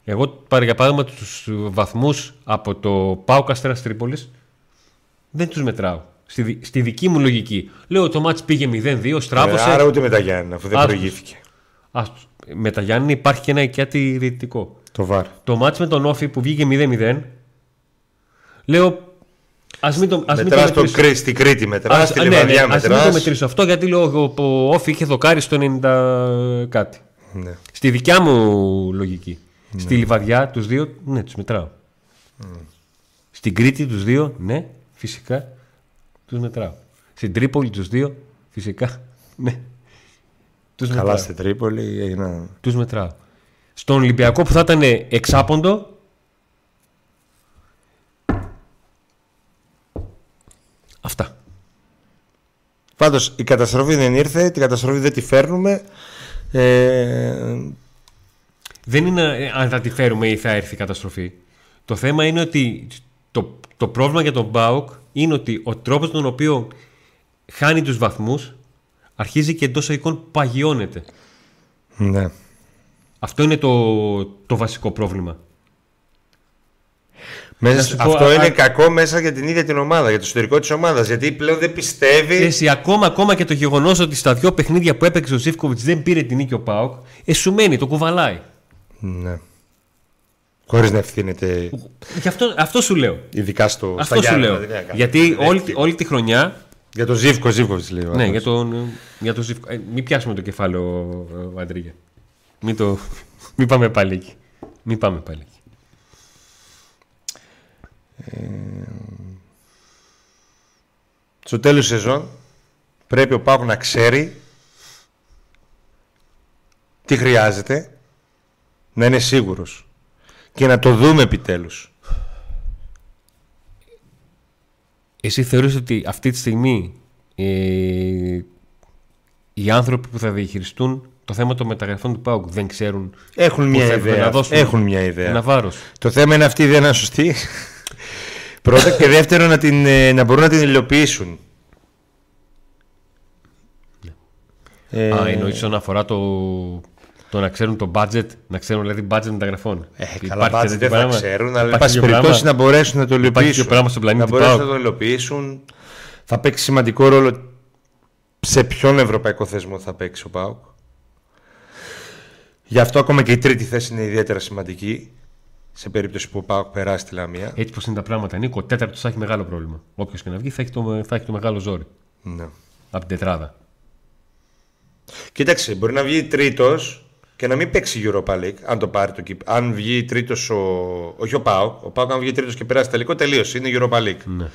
εγώ πάρε για παράδειγμα τους βαθμούς από το Πάο Καστέρα Τρίπολης, δεν τους μετράω. Στη, δι- στη δική μου λογική. Λέω το μάτς πήγε 0-2, στράβωσε. Άρα ούτε με τα Γιάννη, αφού δεν Άστος. προηγήθηκε. Άστος. Με τα Γιάννη υπάρχει και ένα οικιάτι διαιτητικό. Το βαρ. Το μάτς με τον Όφη που βγήκε 0-0, λέω. Α μην το, ας μην το Μετράς το μετρήσω. Κρή, στην Κρήτη μετράς, Ας- στη ναι, ναι, Λιβαδιά ας μην το μετράς. μετρήσω αυτό γιατί λέω ο, ο Όφη είχε δοκάρει στο 90 κάτι. Ναι. Στη δικιά μου λογική. Στη Λιβαδιά τους δύο, ναι, τους μετράω. Στην Κρήτη τους δύο, ναι, φυσικά τους μετράω. Στην Τρίπολη τους δύο, φυσικά, ναι. Τους Καλά μετράω. στην Τρίπολη έγιναν. Τους μετράω. Στον Ολυμπιακό που θα ήταν εξάποντο, αυτά. Πάντως η καταστροφή δεν ήρθε, την καταστροφή δεν τη φέρνουμε. Ε, Δεν είναι ε, αν θα τη φέρουμε ή θα έρθει η καταστροφή. Το θέμα είναι ότι το, το πρόβλημα για τον Μπάουκ είναι ότι ο τρόπος τον οποίο χάνει τους βαθμούς αρχίζει και εντός οικών παγιώνεται. ναι. Αυτό είναι το, το βασικό πρόβλημα. Μέσα, Να σου πω, αυτό α- είναι α- κακό μέσα για την ίδια την ομάδα, για το εσωτερικό της ομάδας. Γιατί πλέον δεν πιστεύει. Εσύ, ακόμα, ακόμα και το γεγονός ότι στα δύο παιχνίδια που έπαιξε ο Ζήφκοβιτς δεν πήρε την νίκη ο Πάουκ, ε, σου μένει, το κουβαλάει. Ναι. Χωρίς να ευθύνεται, Γι' αυτό, αυτό σου λέω. ειδικά στο, στα Αυτό σου Γιάννενα, λέω. δηλαδή, να Γιατί κάνει. όλη, τη- όλη τη χρονιά Για το Ζήφκο, Ζήφκο λέω. Ναι, για τον, για τον Ζήφκο. Ε, μην πιάσουμε το κεφάλαιο, ε, Αντρίγια. Μην, το, μην πάμε πάλι εκεί. Μην πάμε πάλι εκεί. Στο τέλος της σεζόν πρέπει ο Πάκου να ξέρει τι χρειάζεται, να είναι σίγουρος και να το δούμε επιτέλους. Εσύ θεωρείς ότι αυτή τη στιγμή ε, οι άνθρωποι που θα διαχειριστούν το θέμα των μεταγραφών του ΠΑΟΚ δεν ξέρουν Έχουν που μια θα- ιδέα. να δώσουν Έχουν μια ιδέα. ένα βάρος. Το θέμα είναι αυτή η ιδέα να είναι σωστή. Πρώτα και δεύτερο να, την, ε, να μπορούν να την υλοποιήσουν. Ε, Α, εννοείς όσον αφορά το, το να ξέρουν το budget, να ξέρουν δηλαδή budget μεταγραφών. Ε, Υπάρχει καλά, μπάτζετ τέτοιο δεν θα πράγμα; ξέρουν, αλλά εν Υπάρχει πάση τέτοιο περιπτώσει πράγμα; να μπορέσουν να το τέτοιο υλοποιήσουν. πράγμα στον πλανήτη να μπορέσουν ΠΑΟΚ; να το υλοποιήσουν. Θα παίξει σημαντικό ρόλο σε ποιον ευρωπαϊκό θεσμό θα παίξει ο ΠΑΟΚ. Γι' αυτό ακόμα και η τρίτη θέση είναι ιδιαίτερα σημαντική. Σε περίπτωση που ο ΠΑΟΚ περάσει τη Λαμία. Έτσι πως είναι τα πράγματα, Νίκο, ο τέταρτος θα έχει μεγάλο πρόβλημα. Όποιος και να βγει θα έχει το, θα έχει το μεγάλο ζόρι Ναι. από την τετράδα. Κοίταξε, μπορεί να βγει τρίτος και να μην παίξει Europa League. Αν το πάρει το κύπ. Αν βγει τρίτος ο. Όχι ο Πάοκ. Ο Πάοκ, αν βγει τρίτος και περάσει τελικό, τελείωσε. Είναι Europa League. Ναι.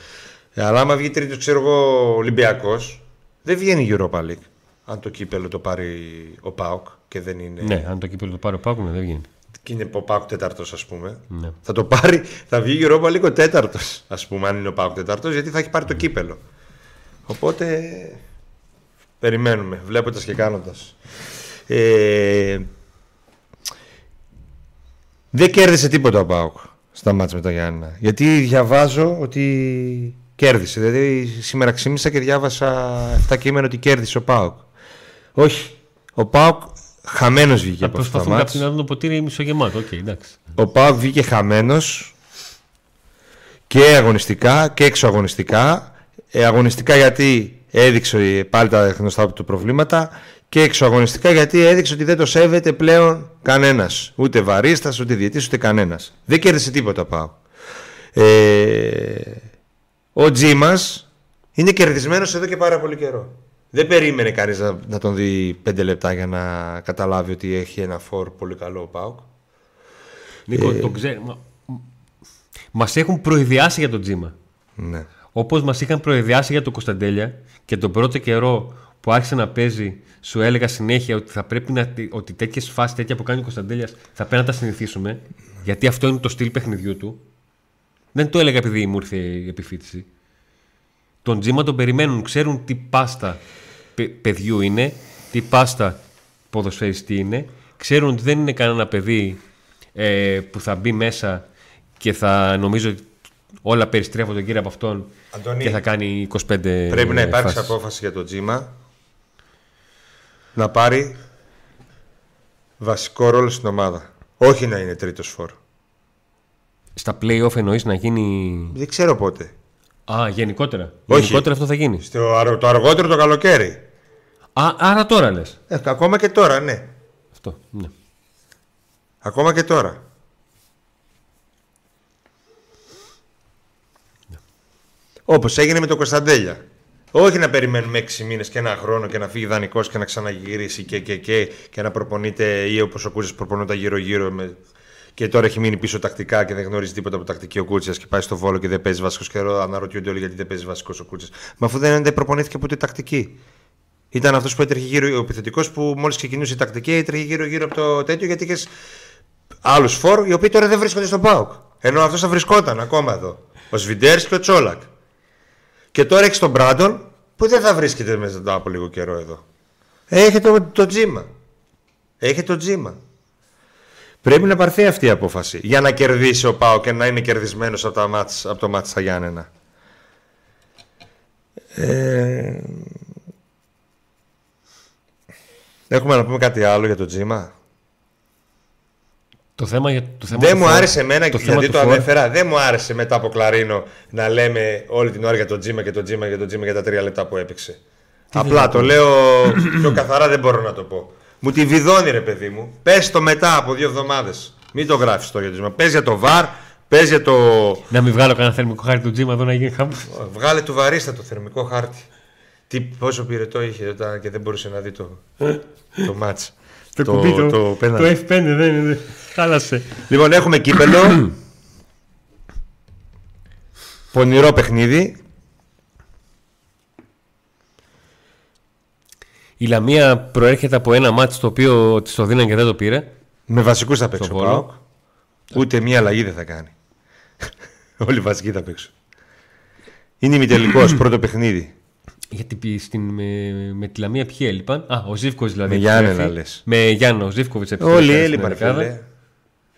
Ε, Αλλά άμα βγει τρίτος, ξέρω εγώ, Ολυμπιακός, δεν βγαίνει Europa League. Αν το κύπελο το πάρει ο Πάοκ και δεν είναι. Ναι, αν το κύπελο το πάρει ο Πάκου, ναι, δεν βγαίνει. και είναι ο Πάουκ τέταρτος, ας πούμε. Ναι. Θα το πάρει, θα βγει η Europa λίγο τέταρτος, ας πούμε, αν είναι ο Πάουκ τέταρτος, γιατί θα έχει πάρει το κύπελο. Οπότε περιμένουμε, βλέποντας και κάνοντας. Ε, δεν κέρδισε τίποτα ο ΠΑΟΚ στο ματς με τα Γιάννενα. Γιατί διαβάζω ότι κέρδισε. Δηλαδή σήμερα ξύπνησα και διάβασα 7 κείμενα ότι κέρδισε ο ΠΑΟΚ. Όχι. Ο ΠΑΟΚ χαμένος βγήκε Θα από αυτά τα προσπαθούν ματς. κάποιοι να δουν το ποτήρι μισογεμάτο. Οκ, εντάξει. Ο ΠΑΟΚ βγήκε χαμένος και αγωνιστικά και εξωαγωνιστικά. Ε, αγωνιστικά γιατί έδειξε ε, πάλι τα γνωστά του προβλήματα και εξωαγωνιστικά γιατί έδειξε ότι δεν το σέβεται πλέον κανένας. Ούτε βαρίστας, ούτε διαιτής, ούτε κανένας. Δεν κέρδισε τίποτα Πάουκ. Ε, ο Τζίμα είναι κερδισμένος εδώ και πάρα πολύ καιρό. Δεν περίμενε κανείς να, να τον δει πέντε λεπτά για να καταλάβει ότι έχει ένα φόρ πολύ καλό ο Πάουκ. Νίκο, το ξέρω. Μα... Μας έχουν προειδιάσει για τον Τζίμα. Ναι. Όπως μας είχαν προειδιάσει για τον Κωνσταντέλια και τον πρώτο καιρό που άρχισε να παίζει, σου έλεγα συνέχεια ότι θα πρέπει να. ότι τέτοιες φάσεις τέτοια που κάνει ο Κωνσταντέλιας θα πρέπει να τα συνηθίσουμε. Γιατί αυτό είναι το στυλ παιχνιδιού του. Δεν το έλεγα επειδή μου ήρθε η επιφύτηση. Τον Τζίμα τον περιμένουν, ξέρουν τι πάστα παι- παιδιού είναι, τι πάστα ποδοσφαιριστή είναι. Ξέρουν ότι δεν είναι κανένα παιδί ε, που θα μπει μέσα και θα νομίζω ότι όλα περιστρέφονται γύρω από αυτόν Αντώνη, και θα κάνει 25 Πρέπει να υπάρξει φάσεις. απόφαση για το Τζίμα να πάρει βασικό ρόλο στην ομάδα. Όχι να είναι τρίτος φόρ. Στα play-off εννοείς να γίνει... Δεν ξέρω πότε. Α, γενικότερα. Όχι. Γενικότερα αυτό θα γίνει. Στο, αργ- το αργότερο το καλοκαίρι. Α, άρα τώρα λες. Ε, ακόμα και τώρα, ναι. Αυτό, ναι. Ακόμα και τώρα. Όπως έγινε με τον Κωνσταντέλια. Όχι να περιμένουμε 6 μήνες και ένα χρόνο και να φύγει δανεικός και να ξαναγυρίσει και, και, και, και να προπονείται ή όπω ο Κούτσα προπονούνται γύρω-γύρω. Με... Και τώρα έχει μείνει πίσω τακτικά και δεν γνωρίζει τίποτα από τακτική ο Κούτσας και πάει στο βόλο και δεν παίζει βασικό. Και εδώ αναρωτιούνται όλοι γιατί δεν παίζει βασικό ο Κούτσας. Μα αφού δεν, δεν προπονήθηκε από τη τακτική. Ήταν αυτός που έτρεχε γύρω, ο επιθετικός που μόλις ξεκινούσε η τακτική έτρεχε γύρω-γύρω από το τέτοιο γιατί είχες άλλους φόρ οι οποίοι τώρα δεν βρίσκονται στον Πάουκ. Ενώ αυτός θα βρισκόταν ακόμα εδώ. Ο Σβιντέρς και ο Τσόλακ. Και τώρα έχεις τον Μπράντον που δεν θα βρίσκεται μέσα από λίγο καιρό εδώ. Έχει το, το τζίμα. Έχει το τζίμα. Πρέπει να πάρθει αυτή η απόφαση για να κερδίσει ο Πάο και να είναι κερδισμένος από, τα μάτς, από το μάτς στα Γιάννενα. Ε... Έχουμε να πούμε κάτι άλλο για το τζίμα; Το θέμα, για, το θέμα Δεν του μου φόρ- άρεσε εμένα το και θέμα γιατί του το φόρ- ανέφερα. Δεν μου άρεσε μετά από Κλαρίνο να λέμε όλη την ώρα για το τζίμα και το τζίμα και το τζίμα για τα τρία λεπτά που έπαιξε. Απλά το λέω πιο καθαρά δεν μπορώ να το πω. Μου τη βιδώνει ρε παιδί μου. Πες το μετά από δύο εβδομάδες. Μην το γράφεις το για το τζίμα. Πες για το βαρ, πες για το. Να μην βγάλω κανένα θερμικό χάρτη του Τζίμα εδώ να γίνει χαμό. Βγάλε του βαρίστα το θερμικό χάρτη. Τι, πόσο πυρετό είχε όταν και δεν μπορούσε να δει το, το μάτς. Το, κουμπί, το, το το, πέναλτι. F5 δεν είναι. Χάλασε. Λοιπόν, έχουμε κύπελο. Πονηρό παιχνίδι. Η Λαμία προέρχεται από ένα μάτι το οποίο της το δίναν και δεν το πήρε. Με βασικούς θα παίξει ο Βόλο. Πάοκ. Ούτε μία αλλαγή δεν θα κάνει. Όλοι βασικοί θα παίξουν. Είναι ημιτελικός πρώτο παιχνίδι. Γιατί πει στην, με, με τη Λαμία ποιοι έλειπαν; Α, ο Ζήφκοβιτς δηλαδή. Με Γιάννενα, επιστρέφει. λες. Με Γιάννο, ο Ζήφκοβιτς Όλοι έλειπαν. φίλε.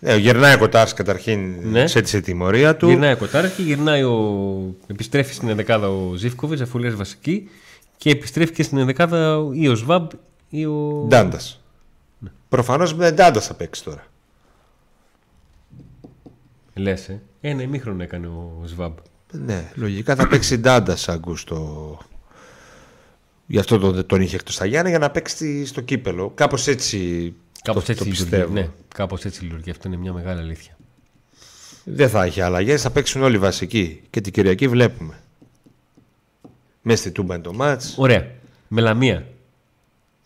Ε, γυρνάει ο Κοτάρ καταρχήν Ναι. σε τη τιμωρία του. Γυρνάει ο Κοτάρκι, γυρνάει ο... επιστρέφει στην ενδεκάδα ο Ζήφκοβιτς αφού λες βασική και επιστρέφει και στην ενδεκάδα ή ο Σβάμπ ή ο. Ντάντας. Προφανώς με Ντάντας θα παίξει τώρα. Λες, ε. Ένα ημίχρονο έκανε ο Σβάμπ. Ναι, λογικά θα παίξει Ντάντας Αγκούστο. Γι' αυτό τον, τον είχε εκτός στα Γιάννη για να παίξει στο κύπελο. Κάπως έτσι. Κάπως το, έτσι το λειτουργεί. πιστεύω. Ναι, κάπως έτσι λειτουργεί. Αυτό είναι μια μεγάλη αλήθεια. Δεν θα έχει αλλαγές, θα παίξουν όλοι βασικοί. Και την Κυριακή βλέπουμε. Μέσα στη τούμπα είναι το μάτς. Ωραία. Μελαμία.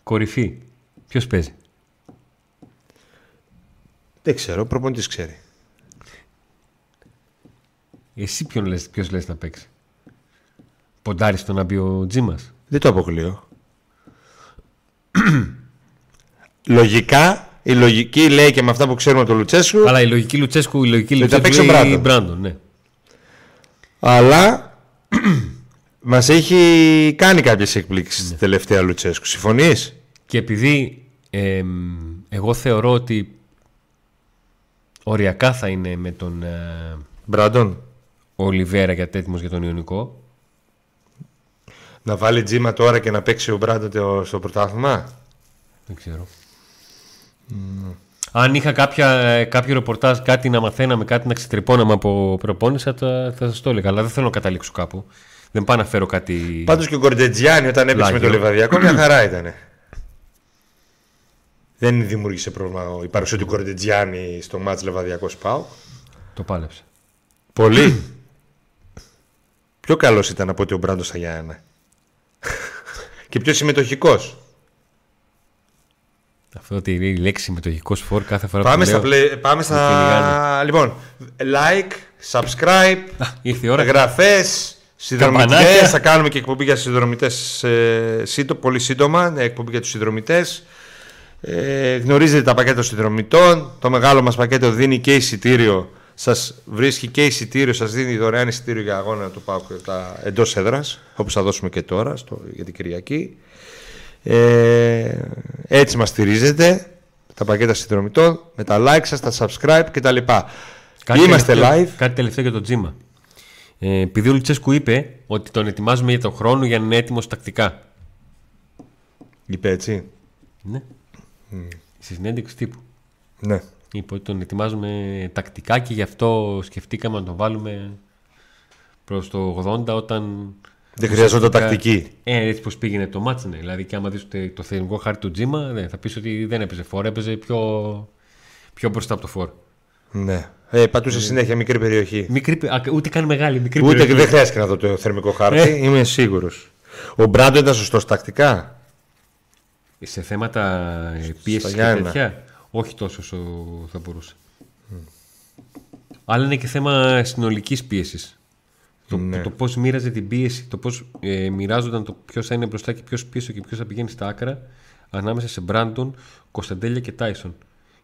Κορυφή. Ποιος παίζει; Δεν ξέρω, προπονητής ξέρει. Εσύ ποιον λες, ποιος λες να παίξει; Ποντάρεις το να μπει ο Τζίμας; Δεν το αποκλείω. Λογικά Η λογική λέει και με αυτά που ξέρουμε από τον Λουτσέσκου. Αλλά η λογική Λουτσέσκου, η λογική θα παίξει Λουτσέσκου ο λέει Μπράντον. Μπράντον, ναι. Αλλά μας έχει κάνει κάποιες εκπλήξεις Ναι. τελευταία Λουτσέσκου. Συμφωνείς; Και επειδή εμ, εγώ θεωρώ ότι οριακά θα είναι με τον ε, Μπράντον. Ολιβέρα για έτοιμος για τον Ιωνικό. Να βάλει τζίμα τώρα και να παίξει ο Μπράντον το- στο πρωτάθλημα; Δεν ξέρω. Αν είχα κάποια, ε, κάποιο ρεπορτάζ, κάτι να μαθαίναμε, κάτι να ξετρυπώναμε από προπόνηση, θα, τα- θα σας το έλεγα. Αλλά δεν θέλω να καταλήξω κάπου. Δεν πάω να φέρω κάτι. Πάντως και ο Γκορντετζιάννη όταν έπαιξε με το Λάγιο. Λεβαδιακό μια χαρά ήταν. Δεν δημιούργησε πρόβλημα η παρουσία του Γκορντετζιάννη στο μάτς Λεβαδιακό Πάου. Το πάλεψε. Πολύ. πιο καλός ήταν από ότι ο Μπράντος στα Γιάννα. Και πιο συμμετοχικός; Αυτό ότι η λέξη συμμετοχικός φόρ κάθε φορά Πάμε, που στα, λέω, πλε... Πάμε στα. Λοιπόν, like, subscribe, Α, ήρθε η ώρα. εγγραφές, συνδρομητέ. Καμπανάκια. Θα κάνουμε και εκπομπή για συνδρομητές πολύ σύντομα. ναι, Εκπομπή για τους συνδρομητές. Ε, γνωρίζετε τα πακέτα των συνδρομητών. Το μεγάλο μας πακέτο δίνει και εισιτήριο. Σας βρίσκει και εισιτήριο, σας δίνει δωρεάν εισιτήριο για αγώνα του ΠΑΟΚ εντός έδρας, όπως θα δώσουμε και τώρα στο, για την Κυριακή. Ε, έτσι μας στηρίζετε τα πακέτα συνδρομητών με τα like σας, τα subscribe και τα λοιπά. Είμαστε τελευταίο- live. Κάτι τελευταίο για το τζίμα. Ε, επειδή ο Λουτσέσκου είπε ότι τον ετοιμάζουμε για τον χρόνο για να είναι έτοιμος τακτικά. Είπε έτσι. Ναι. Στη συνέντευξη τύπου. Ναι. Είπε ότι τον ετοιμάζουμε τακτικά και γι' αυτό σκεφτήκαμε να τον βάλουμε προς το 80 όταν... Δεν χρειαζόταν ουσιαστικά- τακτική. Ε, έτσι πως πήγαινε το μάτς, ναι. Δηλαδή και άμα δεις το, το θερμικό χάρτη του Τζίμα, ναι, θα πεις ότι δεν έπαιζε φόρ, έπαιζε πιο, πιο μπροστά από το φόρ. Ναι. Ε, πατούσε συνέχεια μικρή περιοχή. Μικρή, πε- α, ούτε καν μεγάλη, μικρή Ούτε περιοχή. και δεν χρειάστηκε να δω το θερμικό χάρτη. Ε. Είμαι σίγουρος. Ο Μπράντο ήταν σωστός τακτικά. Σε θέματα πίεσης και Γιάννενα. τέτοια, όχι τόσο όσο θα μπορούσε. Αλλά είναι και θέμα συνολικής πίεσης. Το, Ναι. το πώς μοίραζε την πίεση, το πώς ε, μοιράζονταν το ποιος θα είναι μπροστά και ποιος πίσω και ποιος θα πηγαίνει στα άκρα ανάμεσα σε Μπράντον, Κωνσταντέλια και Τάισον.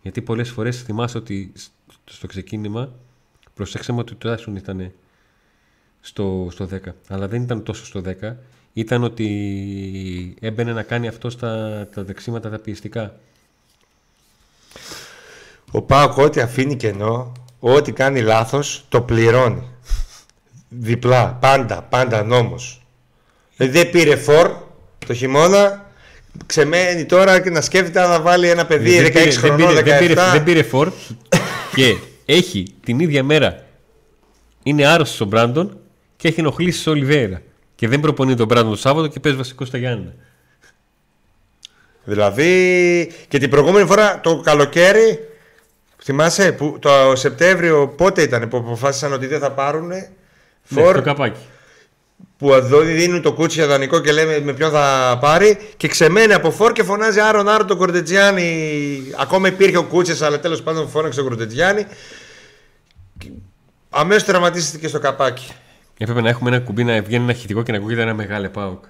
Γιατί πολλές φορές θυμάσαι ότι σ- στο ξεκίνημα προσέξαμε ότι το Τάισον ήταν στο, στο 10. Αλλά δεν ήταν τόσο στο 10. Ήταν ότι έμπαινε να κάνει αυτό στα τα δεξίματα τα πιεστικά. Ο Πάοκ ό,τι αφήνει κενό, ό,τι κάνει λάθος, το πληρώνει. Διπλά, πάντα, πάντα νόμος. Δηλαδή δεν πήρε φορ το χειμώνα, ξεμένει τώρα και να σκέφτεται αν να βάλει ένα παιδί 16 δεν, πήρε, δεν, χρονών, πήρε, 17. δεν, πήρε, δεν πήρε φόρ και έχει την ίδια μέρα είναι άρρωστος ο Μπράντον και έχει ενοχλήσει ο Ολιβέρα. Και δεν προπονεί τον Μπράντον το Σάββατο και παίζει βασικό στα Γιάννενα. Δηλαδή και την προηγούμενη φορά το καλοκαίρι, θυμάσαι, που το Σεπτέμβριο πότε ήταν που αποφάσισαν ότι δεν θα πάρουν Ναι, φορ το καπάκι. που εδώ δίνουν το κούτσι για δανεικό και λέμε με ποιον θα πάρει και ξεμένει από φόρ και φωνάζει Άρον Άρον τον Κορτετζιάννη. Ακόμα υπήρχε ο Κούτσες αλλά τέλος πάντων φώναξε τον Κορτετζιάννη. Αμέσως τερματίστηκε στο καπάκι. Έπρεπε να έχουμε ένα κουμπί να βγαίνει ένα χητικό και να ακούγεται ένα μεγάλο πάοκ.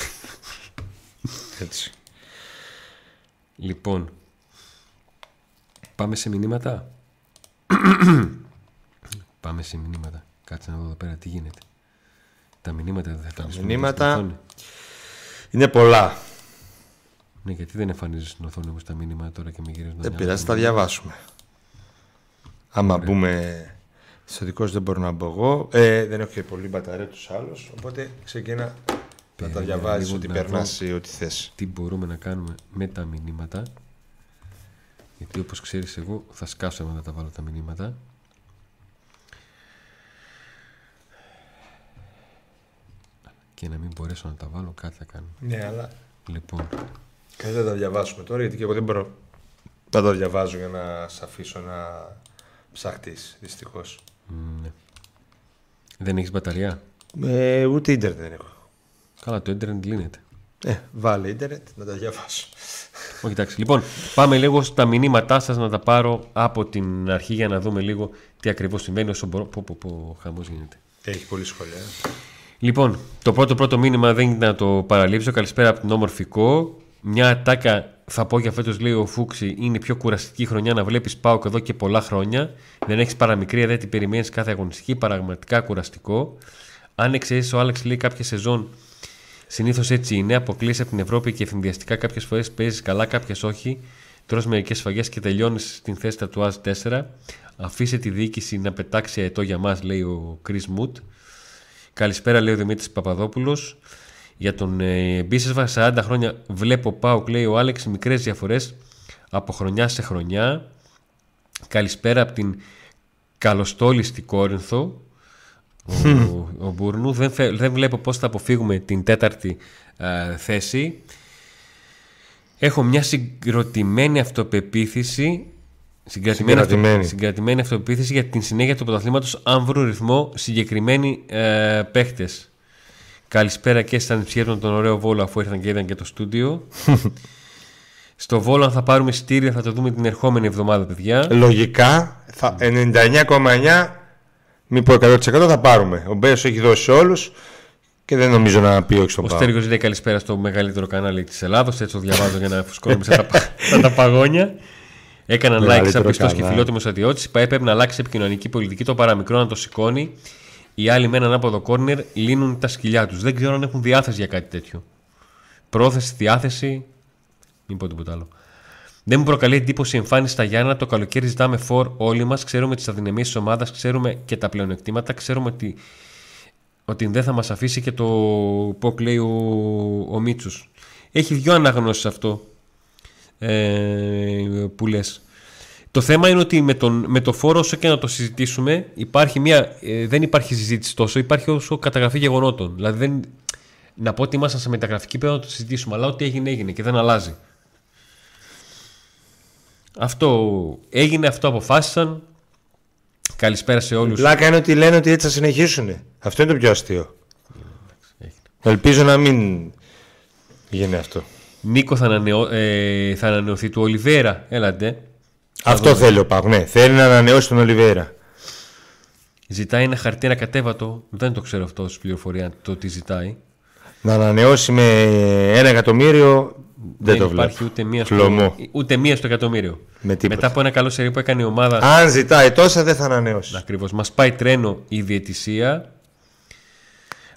Έτσι. Λοιπόν, πάμε σε μηνύματα. πάμε σε μηνύματα. Κάτσε να δω εδώ πέρα τι γίνεται. Τα μηνύματα δεν θα εμφανιστούν μηνύματα. στην οθόνη. Είναι πολλά. Ναι, γιατί δεν εμφανίζει στην οθόνη όμως τα μηνύματα τώρα και με γυρίζουν. Δεν πειράζει, θα τα διαβάσουμε. Άμα μπούμε στο δικό σου δεν μπορώ να μπω εγώ. Ε, δεν έχω και πολύ μπαταρία τους άλλους. Οπότε ξεκινά να τα Περίμενε διαβάζεις λίγο ό,τι να περνάς ή ό,τι θες. Τι μπορούμε να κάνουμε με τα μηνύματα. Γιατί όπως ξέρεις εγώ θα σκάσω άμα δεν τα βάλω τα μηνύματα. Και να μην μπορέσω να τα βάλω, κάτι θα κάνω. Ναι, αλλά Λοιπόν, Καλύτερα να τα διαβάσουμε τώρα γιατί και εγώ δεν μπορώ να τα διαβάζω για να σε αφήσω να ψαχτείς δυστυχώς. ναι. Δεν έχεις μπαταρία. Ε, ούτε ίντερνετ δεν έχω. Καλά, το ίντερνετ λύνεται. Ε, βάλε ίντερνετ να τα διαβάσω. Όχι, εντάξει. Λοιπόν, πάμε λίγο στα μηνύματά σας να τα πάρω από την αρχή για να δούμε λίγο τι ακριβώς συμβαίνει όσο μπορώ. Πω, πω, πω, χαμός γίνεται. Έχει πολύ σχόλια. ε. Λοιπόν, το πρώτο πρώτο μήνυμα δεν ήταν να το παραλείψω. Καλησπέρα από την όμορφη Κο. Μια ατάκα θα πω για φέτος, λέει ο Φούξη, είναι η πιο κουραστική χρονιά να βλέπεις Πάοκ εδώ και πολλά χρόνια. Δεν έχεις παραμικρή δεν την περιμένεις κάθε αγωνιστική. Πραγματικά κουραστικό. Αν εξαιρέσεις ο Άλεξ, λέει κάποια σεζόν Συνήθως έτσι είναι. Αποκλείσει από την Ευρώπη και εφημδιαστικά κάποιες φορές παίζεις καλά, κάποιες όχι. Τρως μερικές σφαγές και τελειώνεις στην θέση του ΑΣ 4. Αφήσε τη διοίκηση να πετάξει ετό για μας, λέει ο Κρι Μουτ. Καλησπέρα, λέει ο Δημήτρης Παπαδόπουλος. Για τον ε, Μπίσεσβα, 40 χρόνια βλέπω πάω, λέει ο Άλεξ, μικρές διαφορές από χρονιά σε χρονιά. Καλησπέρα από την καλοστόλη στη Κόρινθο ο, ο Μπουρνού. Δεν, δεν βλέπω πώς θα αποφύγουμε την τέταρτη θέση. Έχω μια συγκροτημένη αυτοπεποίθηση Συγκρατημένη, συγκρατημένη. συγκρατημένη αυτοπεποίθηση για την συνέχεια του πρωταθλήματος αν βρουν ρυθμό συγκεκριμένοι ε, παίχτες. Καλησπέρα και στα νηψιέτων τον ωραίο Βόλο αφού ήρθαν και είδαν και το στούντιο. Στο Βόλο αν θα πάρουμε στήρια θα το δούμε την ερχόμενη εβδομάδα παιδιά. Λογικά 99,9 μην πω 100% θα πάρουμε. Ο Μπέσο έχει δώσει όλους και δεν νομίζω να πει όχι στον Ο Στέργο λέει καλησπέρα στο μεγαλύτερο κανάλι της Ελλάδος. Έτσι το διαβάζω για να φουσκώνουμε σαν τα, τα παγόνια. Έκαναν like σαν πιστός και φιλότιμος στρατιώτης. Η ΠαΕ πρέπει να αλλάξει επικοινωνική πολιτική. Το παραμικρό να το σηκώνει. Οι άλλοι με έναν άποδο κόρνερ λύνουν τα σκυλιά τους. Δεν ξέρω αν έχουν διάθεση για κάτι τέτοιο. Πρόθεση, διάθεση. Μην πω τίποτα άλλο. Δεν μου προκαλεί εντύπωση η εμφάνιση στα Γιάννα. Το καλοκαίρι ζητάμε φόρ όλοι μας. Ξέρουμε τις αδυναμίες της ομάδας, ξέρουμε και τα πλεονεκτήματα. Ξέρουμε ότι, ότι δεν θα μας αφήσει και το ποκ λέει ο, ο Μίτσου. Έχει δυο αναγνώσεις αυτό ε, που λες. Το θέμα είναι ότι με, τον, με το φόρο, όσο και να το συζητήσουμε, υπάρχει μια, ε, δεν υπάρχει συζήτηση τόσο, υπάρχει όσο καταγραφή γεγονότων. Δηλαδή, δεν, να πω ότι ήμασταν σε μεταγραφική πρέπει να το συζητήσουμε, αλλά ό,τι έγινε, έγινε και δεν αλλάζει. Αυτό έγινε, αυτό αποφάσισαν. Καλησπέρα σε όλους. Λάκα είναι ότι λένε ότι έτσι θα συνεχίσουν. Αυτό είναι το πιο αστείο. Ελπίζω να μην γίνει αυτό. Νίκο θα, ανανεω... ε, θα ανανεωθεί του Ολιβέρα. Έλατε. Αυτό θέλει ο Παγ. Ναι, θέλει να ανανεώσει τον Ολιβέρα. Ζητάει ένα χαρτί κατέβατο. Δεν το ξέρω αυτό ως πληροφορία το τι ζητάει. Να ανανεώσει με ένα εκατομμύριο δεν, δεν υπάρχει ούτε μία, στο, ούτε μία στο εκατομμύριο. Με Μετά από ένα καλό σερί που έκανε η ομάδα. Αν ζητάει τόσα, δεν θα ανανεώσει. Ακριβώς. Μας πάει τρένο η διαιτησία.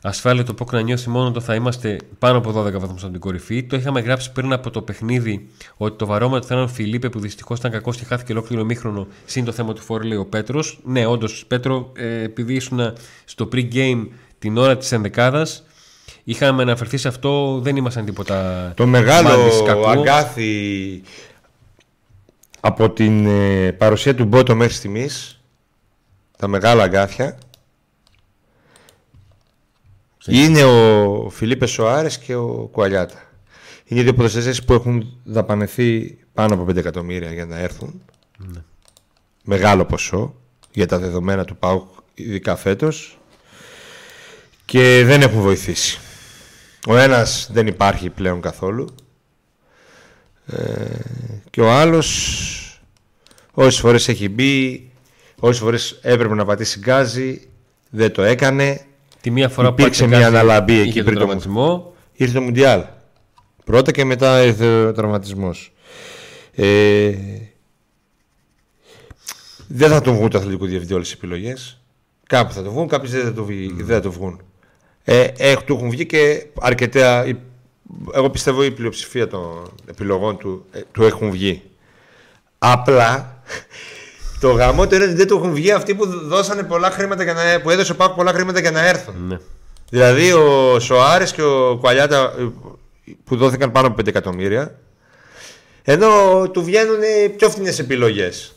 Ασφάλεια το πω να νιώθει μόνο το θα είμαστε πάνω από 12 βαθμούς από την κορυφή. Το είχαμε γράψει πριν από το παιχνίδι ότι το βαρόμετρο θα ήταν ο Φιλίπε που δυστυχώς ήταν κακός και χάθηκε ολόκληρο μήχρονο. Συν το θέμα του φόρ, λέει ο Πέτρος. Ναι, όντως, Πέτρο, ε, επειδή ήσουν στο pre-game την ώρα της ενδεκάδας, Είχαμε αναφερθεί σε αυτό, δεν ήμασταν τίποτα. Το μεγάλο αγκάθι από την ε, παρουσία του Μπότο μέχρι στιγμής, τα μεγάλα αγκάθια, είναι ο Φιλίπε Σοάρες και ο Κουαλιάτα. Είναι δύο ποδοσφαιριστές που έχουν δαπανεθεί πάνω από 5 εκατομμύρια για να έρθουν. Ναι. Μεγάλο ποσό για τα δεδομένα του ΠΑΟΚ ειδικά φέτος και δεν έχουν βοηθήσει. Ο ένας δεν υπάρχει πλέον καθόλου ε, και ο άλλος όσες φορές έχει μπει, όσες φορές έπρεπε να πατήσει γκάζι, δεν το έκανε. Τη μία φορά Υπήρξε μια αναλαμπή εκεί πριν το τραυματισμό. Ήρθε το Μουντιάλ. Πρώτα και μετά ήρθε ο τραυματισμός. Ε, δεν θα τον βγουν το αθλητικό διευθυντή όλες τις επιλογές. Κάπου θα το βγουν, κάποιοι δεν θα το, δεν θα το βγουν. Ε, ε, του έχουν βγει και αρκετά. Εγώ πιστεύω η πλειοψηφία των επιλογών του, ε, του έχουν βγει. Απλά το γαμό είναι ότι δεν του έχουν βγει αυτοί που δώσανε πολλά χρήματα για να, που έδωσε ο πολλά χρήματα για να έρθουν. Ναι. Δηλαδή ο Σοάρες και ο Κουαλιάτα ε, που δόθηκαν πάνω από 5 εκατομμύρια. Ενώ του βγαίνουν πιο φθηνές επιλογές.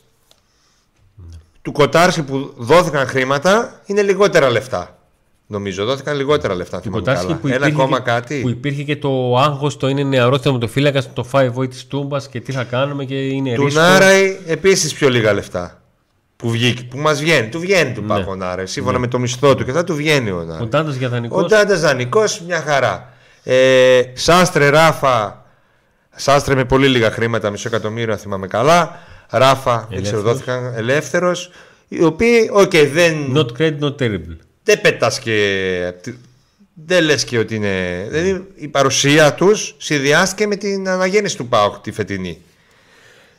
Ναι. Του Κοτάρσκι που δόθηκαν χρήματα είναι λιγότερα λεφτά. Νομίζω δόθηκαν λιγότερα λεφτά. Που Ένα ακόμα κάτι. Που υπήρχε και το άγχος το είναι νεαρό θεματοφύλακας το 5 void της Τούμπας και τι θα κάνουμε και είναι Του Νάραη επίσης πιο λίγα λεφτά. Που, βγήκε, που μας βγαίνει, του βγαίνει του ναι. Νάραη. Σύμφωνα ναι. με το μισθό του και θα του βγαίνει ο Νάραη. Ο Τάντα για δανεικός. Ο Τάντα δανεικός, μια χαρά. Ε, Σάστρε Ράφα. Σάστρε με πολύ λίγα χρήματα, μισό εκατομμύριο, αν θυμάμαι καλά. Ράφα, δεν ξέρω, δόθηκαν ελεύθερος. Οι οποίοι, οκ, okay, δεν. Not credit, not terrible δεν πετάς και δεν λες και ότι είναι. Δηλαδή η παρουσία τους συνδυάστηκε με την αναγέννηση του ΠΑΟΚ τη φετινή.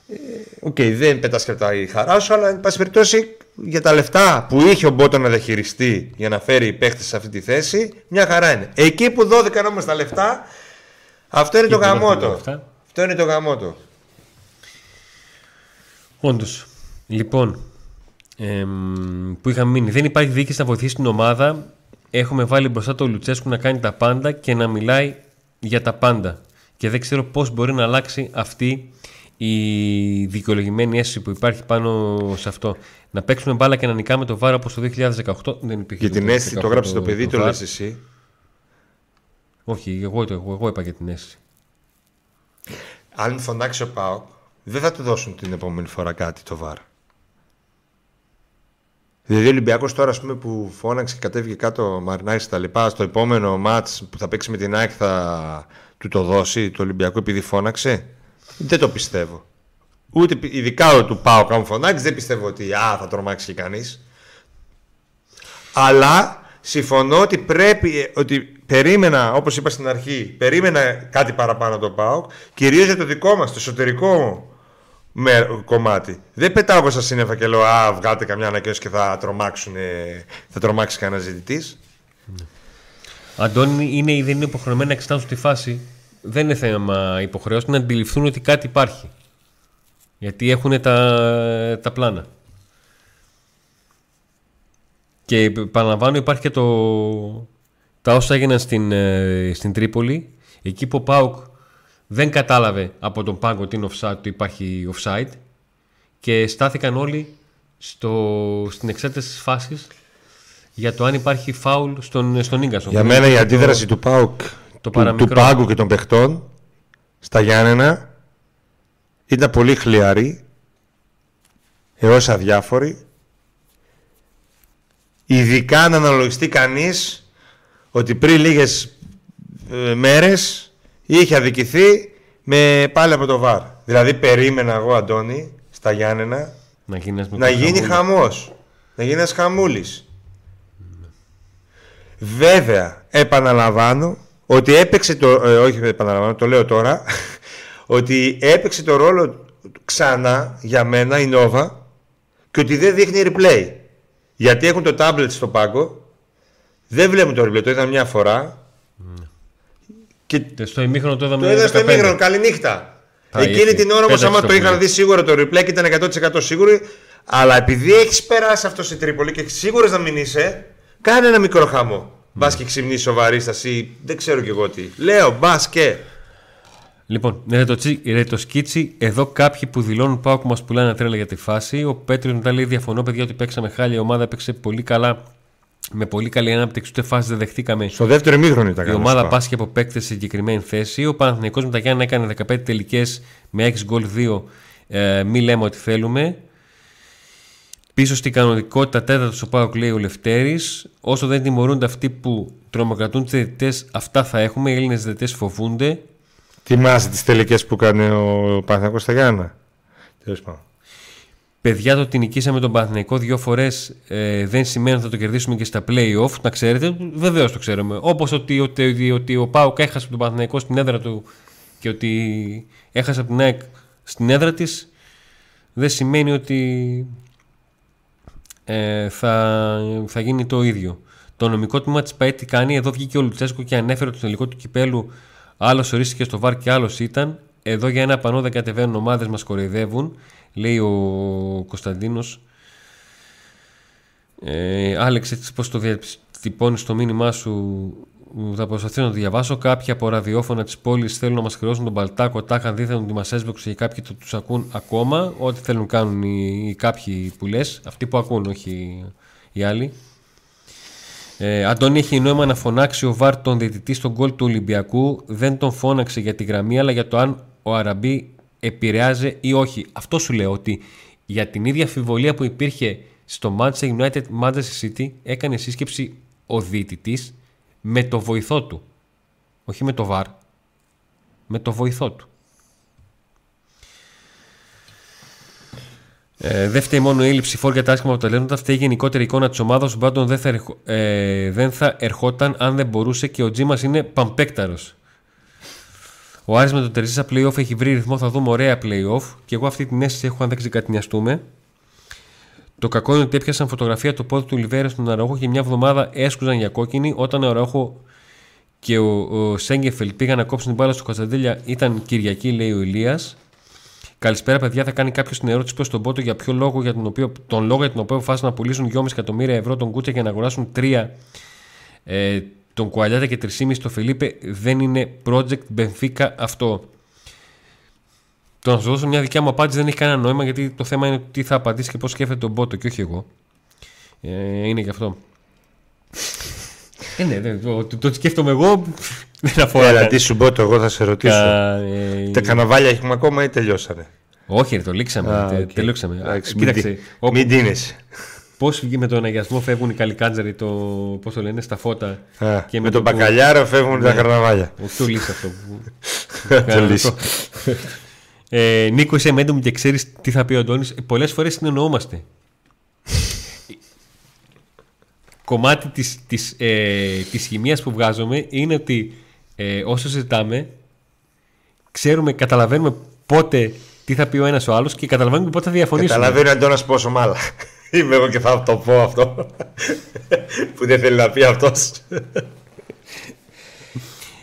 Ε, ok, okay, δεν πετάς η χαρά σου, αλλά εν πάση περιπτώσει για τα λεφτά που είχε ο Μπότο να διαχειριστεί για να φέρει παίχτες σε αυτή τη θέση, μια χαρά είναι. Εκεί που δόθηκαν όμως τα λεφτά, αυτό είναι το γαμώτο. Αυτό είναι το γαμώτο. Όντως. Λοιπόν, εμ, που είχαμε μείνει. Δεν υπάρχει διοίκηση να βοηθήσει την ομάδα. Έχουμε βάλει μπροστά το Λουτσέσκου να κάνει τα πάντα και να μιλάει για τα πάντα. Και δεν ξέρω πώς μπορεί να αλλάξει αυτή η δικαιολογημένη αίσθηση που υπάρχει πάνω σε αυτό. Να παίξουμε μπάλα και να νικάμε το βάρο όπως το 2018 δεν υπήρχε. Για την αίσθηση το γράψει το, παιδί, το, το λες εσύ. Όχι, εγώ, εγώ, εγώ είπα για την αίσθηση. Αν φωνάξει ο Πάοκ, δεν θα του δώσουν την επόμενη φορά κάτι το βάρο. Δηλαδή ο Ολυμπιακός τώρα ας πούμε, που φώναξε και κατέβηκε κάτω Μαρινάκης στα λοιπά, στο επόμενο μάτς που θα παίξει με την ΑΕΚ θα του το δώσει το Ολυμπιακό επειδή φώναξε; Δεν το πιστεύω. Ούτε ειδικά του πάω κάπου φωνάξει, δεν πιστεύω ότι α, θα τρομάξει κανείς. Αλλά συμφωνώ ότι πρέπει, ότι περίμενα, όπως είπα στην αρχή, περίμενα κάτι παραπάνω το πάω, κυρίως για το δικό μας, το εσωτερικό με, κομμάτι. Δεν πετάω από στα σύννεφα και λέω Α, βγάλτε καμιά ανακοίνωση και θα, τρομάξουν, θα τρομάξει κανένας ζητητή. Αντώνη, είναι ή δεν είναι υποχρεωμένοι να εξετάσουν τη φάση. Δεν είναι θέμα υποχρεώσεων να αντιληφθούν ότι κάτι υπάρχει. Γιατί έχουν τα, τα πλάνα. Και επαναλαμβάνω υπάρχει και το, τα όσα έγιναν στην, ε, στην Τρίπολη. Εκεί που ο Πάουκ δεν κατάλαβε από τον πάγκο ότι, offside, ότι υπάρχει offside. Και στάθηκαν όλοι στο, στην εξέταση της φάσης για το αν υπάρχει φάουλ στον, στον Ίγκασον. Για μένα η αντίδραση του ΠΑΟΚ, το του, του πάγκου και των παιχτών στα Γιάννενα ήταν πολύ χλιαρή έως αδιάφορη. Ειδικά να αναλογιστεί κανείς ότι πριν λίγες ε, μέρες είχε αδικηθεί με πάλι από το βαρ. Δηλαδή περίμενα εγώ Αντώνη στα Γιάννενα να, να γίνει χαμός. Να γίνει ένας χαμούλης. Βέβαια, επαναλαμβάνω ότι έπαιξε το. Ε, όχι, επαναλαμβάνω, το λέω τώρα. ότι έπαιξε το ρόλο ξανά για μένα η Νόβα και ότι δεν δείχνει replay. Γιατί έχουν το tablet στο πάγκο, δεν βλέπουν το replay. Το είδα μια φορά και στο ημίχρονο το είδαμε. Το είδα στο ημίχρονο, καληνύχτα. Εκείνη την ώρα όμως, άμα το είχαν δει σίγουρο το replay και ήταν 100% σίγουροι, αλλά επειδή έχεις περάσει αυτό σε Τρίπολη και σίγουρος να μην είσαι, κάνε ένα μικρό χαμό. Mm. Μπας και ξυμνεί σοβαρίσταση, δεν ξέρω κι εγώ τι. Λέω, μπας και. Λοιπόν, ρε το σκίτσι, εδώ κάποιοι που δηλώνουν πάω που μας πουλάνε τρέλα για τη φάση. Ο Πέτριος μετά λέει: Διαφωνώ, παιδιά, ότι παίξαμε χάλια. Η ομάδα έπαιξε πολύ καλά με πολύ καλή ανάπτυξη, ούτε φάση δεν δεχτήκαμε. Στο δεύτερο μήχρονο ήταν Η ομάδα πάσχει από παίκτες σε συγκεκριμένη θέση. Ο Παναθυνικό με τα Γιάννα έκανε 15 τελικές με 6 γκολ 2. Ε, μη λέμε ότι θέλουμε. Πίσω στην κανονικότητα, τέταρτος ο Πάοκ λέει ο Λευτέρης. Όσο δεν τιμωρούνται αυτοί που τρομοκρατούν τις διαιτητές, αυτά θα έχουμε. Οι Έλληνες διαιτητές φοβούνται. Θυμάσαι τις τελικές που κάνει ο Παναθυνικό στα Γιάννα. Τέλος πάντων. Παιδιά, το ότι νικήσαμε τον Παναθηναϊκό δύο φορές ε, δεν σημαίνει ότι θα το κερδίσουμε και στα playoff. Να ξέρετε, βεβαίως το ξέρουμε. Όπως ότι, ότι, ότι, ο Πάουκ έχασε τον Παναθηναϊκό στην έδρα του και ότι έχασε από την ΑΕΚ στην έδρα της, δεν σημαίνει ότι ε, θα, θα γίνει το ίδιο. Το νομικό τμήμα της ΠαΕ τι κάνει; Εδώ βγήκε ο Λουτσέσκο και ανέφερε το τελικό του κυπέλου. Άλλος ορίστηκε στο βάρ και άλλος ήταν. Εδώ για ένα πανό δεν κατεβαίνουν ομάδες, μας κοροϊδεύουν. Λέει ο Κωνσταντίνος ε, Άλεξ, έτσι πώς το διατυπώνεις στο μήνυμά σου θα προσπαθήσω να το διαβάσω. Κάποιοι από ραδιόφωνα της πόλης θέλουν να μας χρεώσουν τον Παλτάκο. Τάχα δίθεν ότι μας έσβεξε και κάποιοι το τους ακούν ακόμα. Ό,τι θέλουν κάνουν οι, οι κάποιοι που λες. Αυτοί που ακούν, όχι οι άλλοι. Ε, Αντώνη, έχει νόημα να φωνάξει ο Βάρ τον διαιτητή στον κόλ του Ολυμπιακού. Δεν τον φώναξε για τη γραμμή, αλλά για το αν ο Αραμπί επηρεάζει ή όχι. Αυτό σου λέω ότι για την ίδια αφιβολία που υπήρχε στο Manchester United Manchester City έκανε σύσκεψη ο διαιτητής με το βοηθό του. Όχι με το VAR. Με το βοηθό του. Ε, δεν φταίει μόνο η έλλειψη φόρ για τα άσχημα αποτελέσματα, φταίει η γενικότερη εικόνα της ομάδας. Ο Μπάντον δεν, θα ερχο- ε, δεν θα ερχόταν αν δεν μπορούσε και ο Τζί μα είναι παμπέκταρο. Ο Άρης με τον Τερζίσα playoff έχει βρει ρυθμό, θα δούμε ωραία playoff και εγώ αυτή την αίσθηση έχω αν δεν ξεκατηνιαστούμε. Το κακό είναι ότι έπιασαν φωτογραφία το πόδι του Λιβέρα στον Αραούχο και μια εβδομάδα έσκουζαν για κόκκινη όταν ο Αραούχο και ο, ο Σέγκεφελ πήγαν να κόψουν την μπάλα στο Κωνσταντέλια. Ήταν Κυριακή, λέει ο Ηλίας. Καλησπέρα, παιδιά. Θα κάνει κάποιος την ερώτηση προς τον Πότο για ποιο λόγο, για τον, οποίο, τον λόγο για τον οποίο αποφάσισαν να πουλήσουν 2,5 εκατομμύρια ευρώ τον Κούτσα για να αγοράσουν 3 ε, τον Κουαλιάτα και 3,5 το Φελίπε. Δεν είναι project Benfica αυτό. Το να σου δώσω μια δικιά μου απάντηση δεν έχει κανένα νόημα γιατί το θέμα είναι τι θα απαντήσει και πώς σκέφτεται τον Πότο και όχι εγώ. Ε, είναι γι' αυτό. Ε, ναι, ναι, το, το, το σκέφτομαι εγώ δεν αφορά. Έλα, καν- τι σου πω το εγώ θα σε ρωτήσω. κα- ε, Τα καναβάλια έχουμε ακόμα ή τελειώσανε; όχι, ρε, το λήξαμε. Α, τε- οκ. Τελείξαμε. Εντάξει, Κοίταξε, μην, όπου- μην τίνεσαι. Πώς με τον αγιασμό φεύγουν οι καλικάντζαροι το, πώς το λένε, στα φώτα. Α, και με, το τον που- μπακαλιάρο φεύγουν τα Ναι. καρναβάλια. Όχι το λύσει αυτό. Που... Το Κάνω λύσει. αυτό. ε, Νίκο, είσαι μέντο μου και ξέρεις τι θα πει ο Αντώνης. Πολλές φορές συνεννοούμαστε. Κομμάτι της, της, ε, της χημείας που βγάζουμε είναι ότι ε, όσο συζητάμε ξέρουμε, καταλαβαίνουμε πότε τι θα πει ο ένας ο άλλος και καταλαβαίνουμε πότε θα διαφωνήσουμε. Καταλαβαίνει ο Αντώνας πόσο μάλα. Είμαι εγώ και θα το πω αυτό. που δεν θέλει να πει αυτός.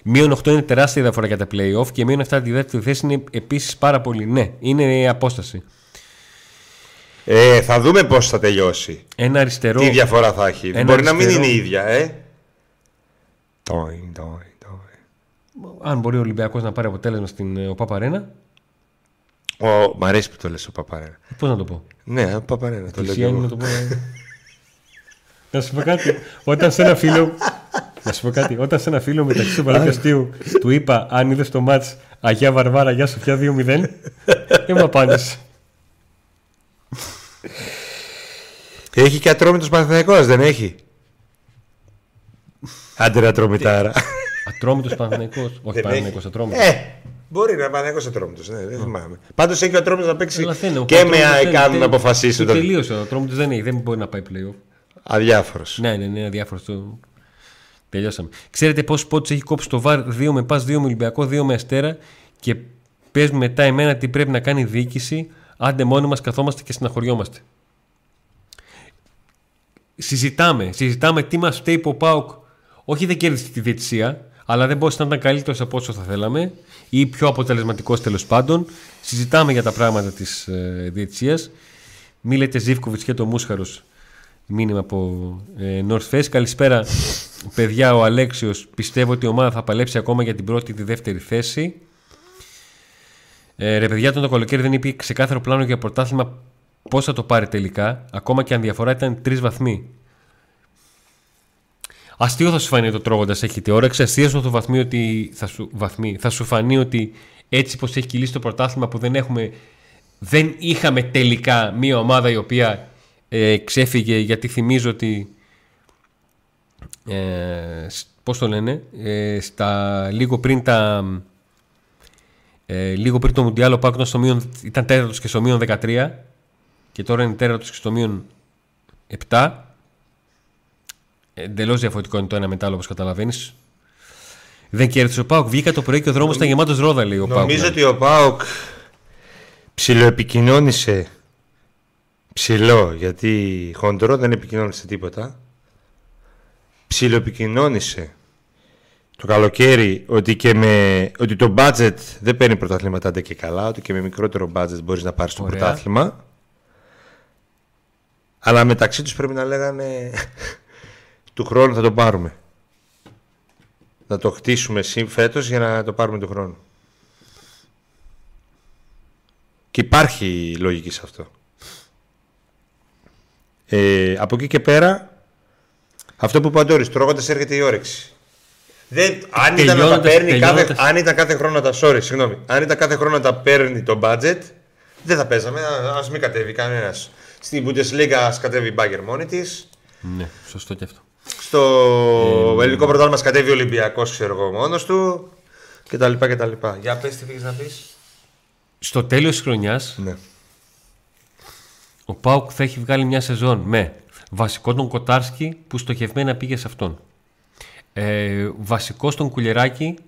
Μείον 8 είναι τεράστια διαφορά για τα playoff και μείον 7 τη δεύτερη θέση είναι επίσης πάρα πολύ. Ναι, είναι η απόσταση. Ε, θα δούμε πώς θα τελειώσει. Ένα αριστερό. Τι διαφορά θα έχει. Ένα Μπορεί να μην αριστερό. είναι η ίδια, ε. Τόιν, τόιν, τόιν. Αν μπορεί ο Ολυμπιακός να πάρει αποτέλεσμα στην ε, ΟΠΑ Παρένα, Ο, μ' αρέσει που το λες ο Παπαρένα. πώς να το πω; Ναι, ο Παπαρένα το λέω και Πλησιάνει εγώ. να το πω. ε. να σου πω κάτι. Όταν σε ένα φίλο. να σου πω κάτι. Όταν σε ένα φίλο μεταξύ του Παλαιοκαστίου του είπα αν είδες το μάτς Αγία Βαρβάρα, Αγία Σοφιά 2-0, δεν μου απάντησες. Έχει και ατρόμητος Παναθηναϊκός, δεν έχει; Άντε ρε ατρόμητάρα. Ατρόμητος Παναθυναϊκό. Όχι Δεν Παναθυναϊκό, έχει. ατρόμητος. Ε, μπορεί να πάνε 20 ατρόμητος, ναι, δεν θυμάμαι. Πάντως έχει ο ατρόμητος να παίξει Αλλά δεν είναι, ο και με Ατρόμητος δεν- ΑΕΚΑΝ δεν- να αποφασίσει. το Το... Τελείωσε. Ο Ατρόμητος δεν έχει, δεν μπορεί να πάει playoff. Αδιάφορος. Ναι, ναι, ναι, αδιάφορος. Το... Τελειώσαμε. Ξέρετε πόσους πόντους έχει κόψει το βαρ 2 με πα, 2 με Ολυμπιακό, 2 με Αστέρα και πες μετά εμένα τι πρέπει να κάνει η διοίκηση. Άντε μόνοι μας καθόμαστε και συναχωριόμαστε. Συζητάμε, συζητάμε τι μας φταίει που ο Πάουκ όχι δεν κέρδισε τη διετησία, αλλά δεν μπορούσε να ήταν καλύτερος από όσο θα θέλαμε ή πιο αποτελεσματικός τέλος πάντων. Συζητάμε για τα πράγματα της ε, διετησίας. Μη λέτε Ζήφκοβιτς και το Μούσχαρος. Μήνυμα από ε, North Face. Καλησπέρα, παιδιά. Ο Αλέξιος πιστεύω ότι η ομάδα θα παλέψει ακόμα για την πρώτη ή τη δεύτερη θέση. Ε, ρε παιδιά, τον το καλοκαίρι δεν υπήρχε ξεκάθαρο πλάνο για πρωτάθλημα πώς θα το πάρει τελικά, ακόμα και αν διαφορά ήταν τρεις βαθμοί. Αστείο θα σου φανεί το τρώγοντας έχει τη όρεξη. Αστείο στο το βαθμί ότι θα σου, βαθμί, θα σου φανεί ότι έτσι πως έχει κυλήσει το πρωτάθλημα που δεν έχουμε. Δεν είχαμε τελικά μία ομάδα η οποία ε, ξέφυγε γιατί θυμίζω ότι ε, σ- πώς το λένε ε, στα, λίγο πριν τα ε, λίγο πριν το Μουντιάλ ο Πάκου ήταν, στο μείον- ήταν τέταρτος και στο μείον 13 και τώρα είναι τέταρτος και στο μείον 7 Εντελώς διαφορετικό είναι το ένα μετά, όπως καταλαβαίνεις. Δεν κέρδισε ο Πάουκ. Βγήκα το πρωί και ο δρόμος ήταν γεμάτος ρόδα, λέει ο Πάουκ. Νομίζω ότι ο Πάοκ ψιλοεπικοινώνησε ψηλό, γιατί χοντρό δεν επικοινώνησε τίποτα. Ψιλοεπικοινώνησε το καλοκαίρι ότι, και με, ότι το budget δεν παίρνει πρωταθλήματα άντε και καλά, ότι και με μικρότερο budget μπορείς να πάρεις το Ωραία. πρωτάθλημα. Αλλά μεταξύ τους πρέπει να λέγανε του χρόνου θα το πάρουμε. Να το χτίσουμε σύν φέτος για να το πάρουμε του χρόνου. Και υπάρχει λογική σε αυτό. Ε, από εκεί και πέρα, αυτό που είπε ο Αντώνης, τρώγοντας έρχεται η όρεξη. Δεν, αν, ήταν να τα Τελειώνοντας- παίρνει κάθε, τελειώνοντας- αν ήταν κάθε χρόνο να τα sorry, συγγνώμη, αν ήταν κάθε χρόνο να τα παίρνει το budget, δεν θα παίζαμε. Α ας μην κατέβει κανένας. Στην Bundesliga ας κατέβει η Bayern μόνη της. Ναι, σωστό και αυτό. Στο ελληνικό πρωτάθλημα μας κατέβει ο Ολυμπιακός, ξέρω εγώ, μόνος του. Και τα λοιπά και τα λοιπά. Για πες τι πήγες να πεις. Στο τέλος της χρονιάς, Ναι. Ο Πάουκ θα έχει βγάλει μια σεζόν με βασικό τον Κοτάρσκι που στοχευμένα πήγε σε αυτόν. Ε, βασικό τον Κουλεράκη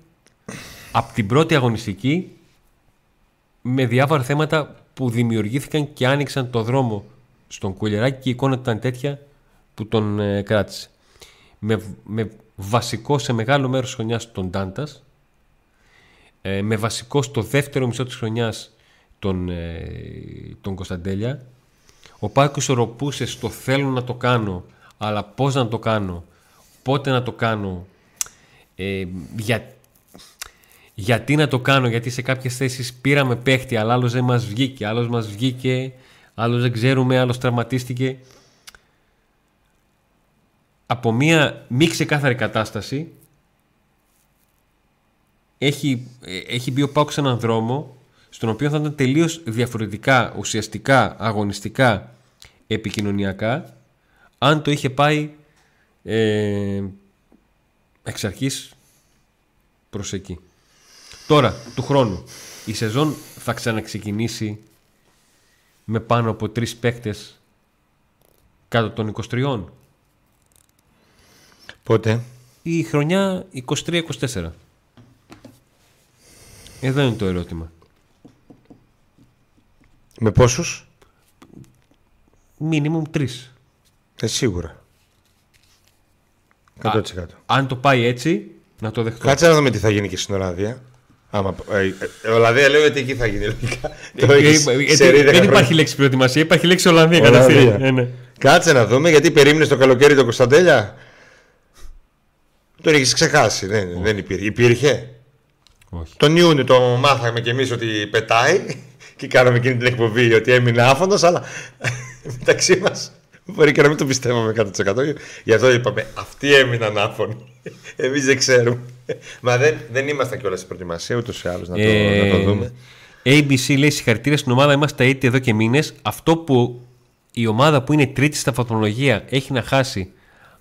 από την πρώτη αγωνιστική με διάφορα θέματα που δημιουργήθηκαν και άνοιξαν το δρόμο στον Κουλεράκη και η εικόνα του ήταν τέτοια που τον ε, κράτησε. Με, με βασικό σε μεγάλο μέρος της χρονιάς τον Ντάντας, ε, με βασικό στο δεύτερο μισό της χρονιάς τον, ε, τον Κωνσταντέλια. Ο Πάκος ισορροπούσε στο θέλω να το κάνω, αλλά πώς να το κάνω, πότε να το κάνω, ε, για, γιατί να το κάνω, γιατί σε κάποιες θέσεις πήραμε παίχτη, αλλά άλλος δεν μας βγήκε, άλλος μας βγήκε, άλλος δεν ξέρουμε, άλλος τραυματίστηκε. Από μία μη ξεκάθαρη κατάσταση έχει, ε, έχει μπει ο Πάουκ σε έναν δρόμο στον οποίο θα ήταν τελείως διαφορετικά, ουσιαστικά, αγωνιστικά, επικοινωνιακά, αν το είχε πάει ε, εξ αρχής προς εκεί. Τώρα, του χρόνου, η σεζόν θα ξαναξεκινήσει με πάνω από τρεις παίκτες κάτω των 23. Πότε; Η χρονιά 23-24. Εδώ είναι το ερώτημα. Με πόσους; Μίνιμουμ τρεις. Ε, σίγουρα. 100%. Αν το πάει έτσι, να το δεχτώ. Κάτσε να δούμε τι θα γίνει και στην Ολλανδία. Άμα, ε, ε, Ολλανδία λέω ότι εκεί θα γίνει λογικά. Ε, Το ε, έχεις ε, σε ε, ρίδα δεν χρόνια. υπάρχει λέξη προετοιμασία, υπάρχει λέξη Ολλανδία Ολλανδία. κατευθείαν. Ε, ναι. Κάτσε να δούμε γιατί περίμενες το καλοκαίρι τον Κωνσταντέλια; Τον έχεις ξεχάσει. Δεν, δεν υπήρχε. Υπήρχε; Όχι. Τον Ιούνιο το μάθαμε κι εμείς ότι πετάει και κάναμε εκείνη την εκπομπή ότι έμεινε άφωνος, αλλά μεταξύ μας μπορεί και να μην το πιστεύαμε 100%. Γι' αυτό είπαμε αυτοί έμειναν άφωνοι. Εμείς δεν ξέρουμε. Μα δεν, δεν ήμασταν κιόλας στην προετοιμασία ούτως ή άλλως να, το, Ε, να το δούμε. ABC λέει συγχαρητήρια στην ομάδα. Είμαστε αίτη εδώ και μήνες. Αυτό που η ομάδα που είναι τρίτη στα βαθμολογία έχει να χάσει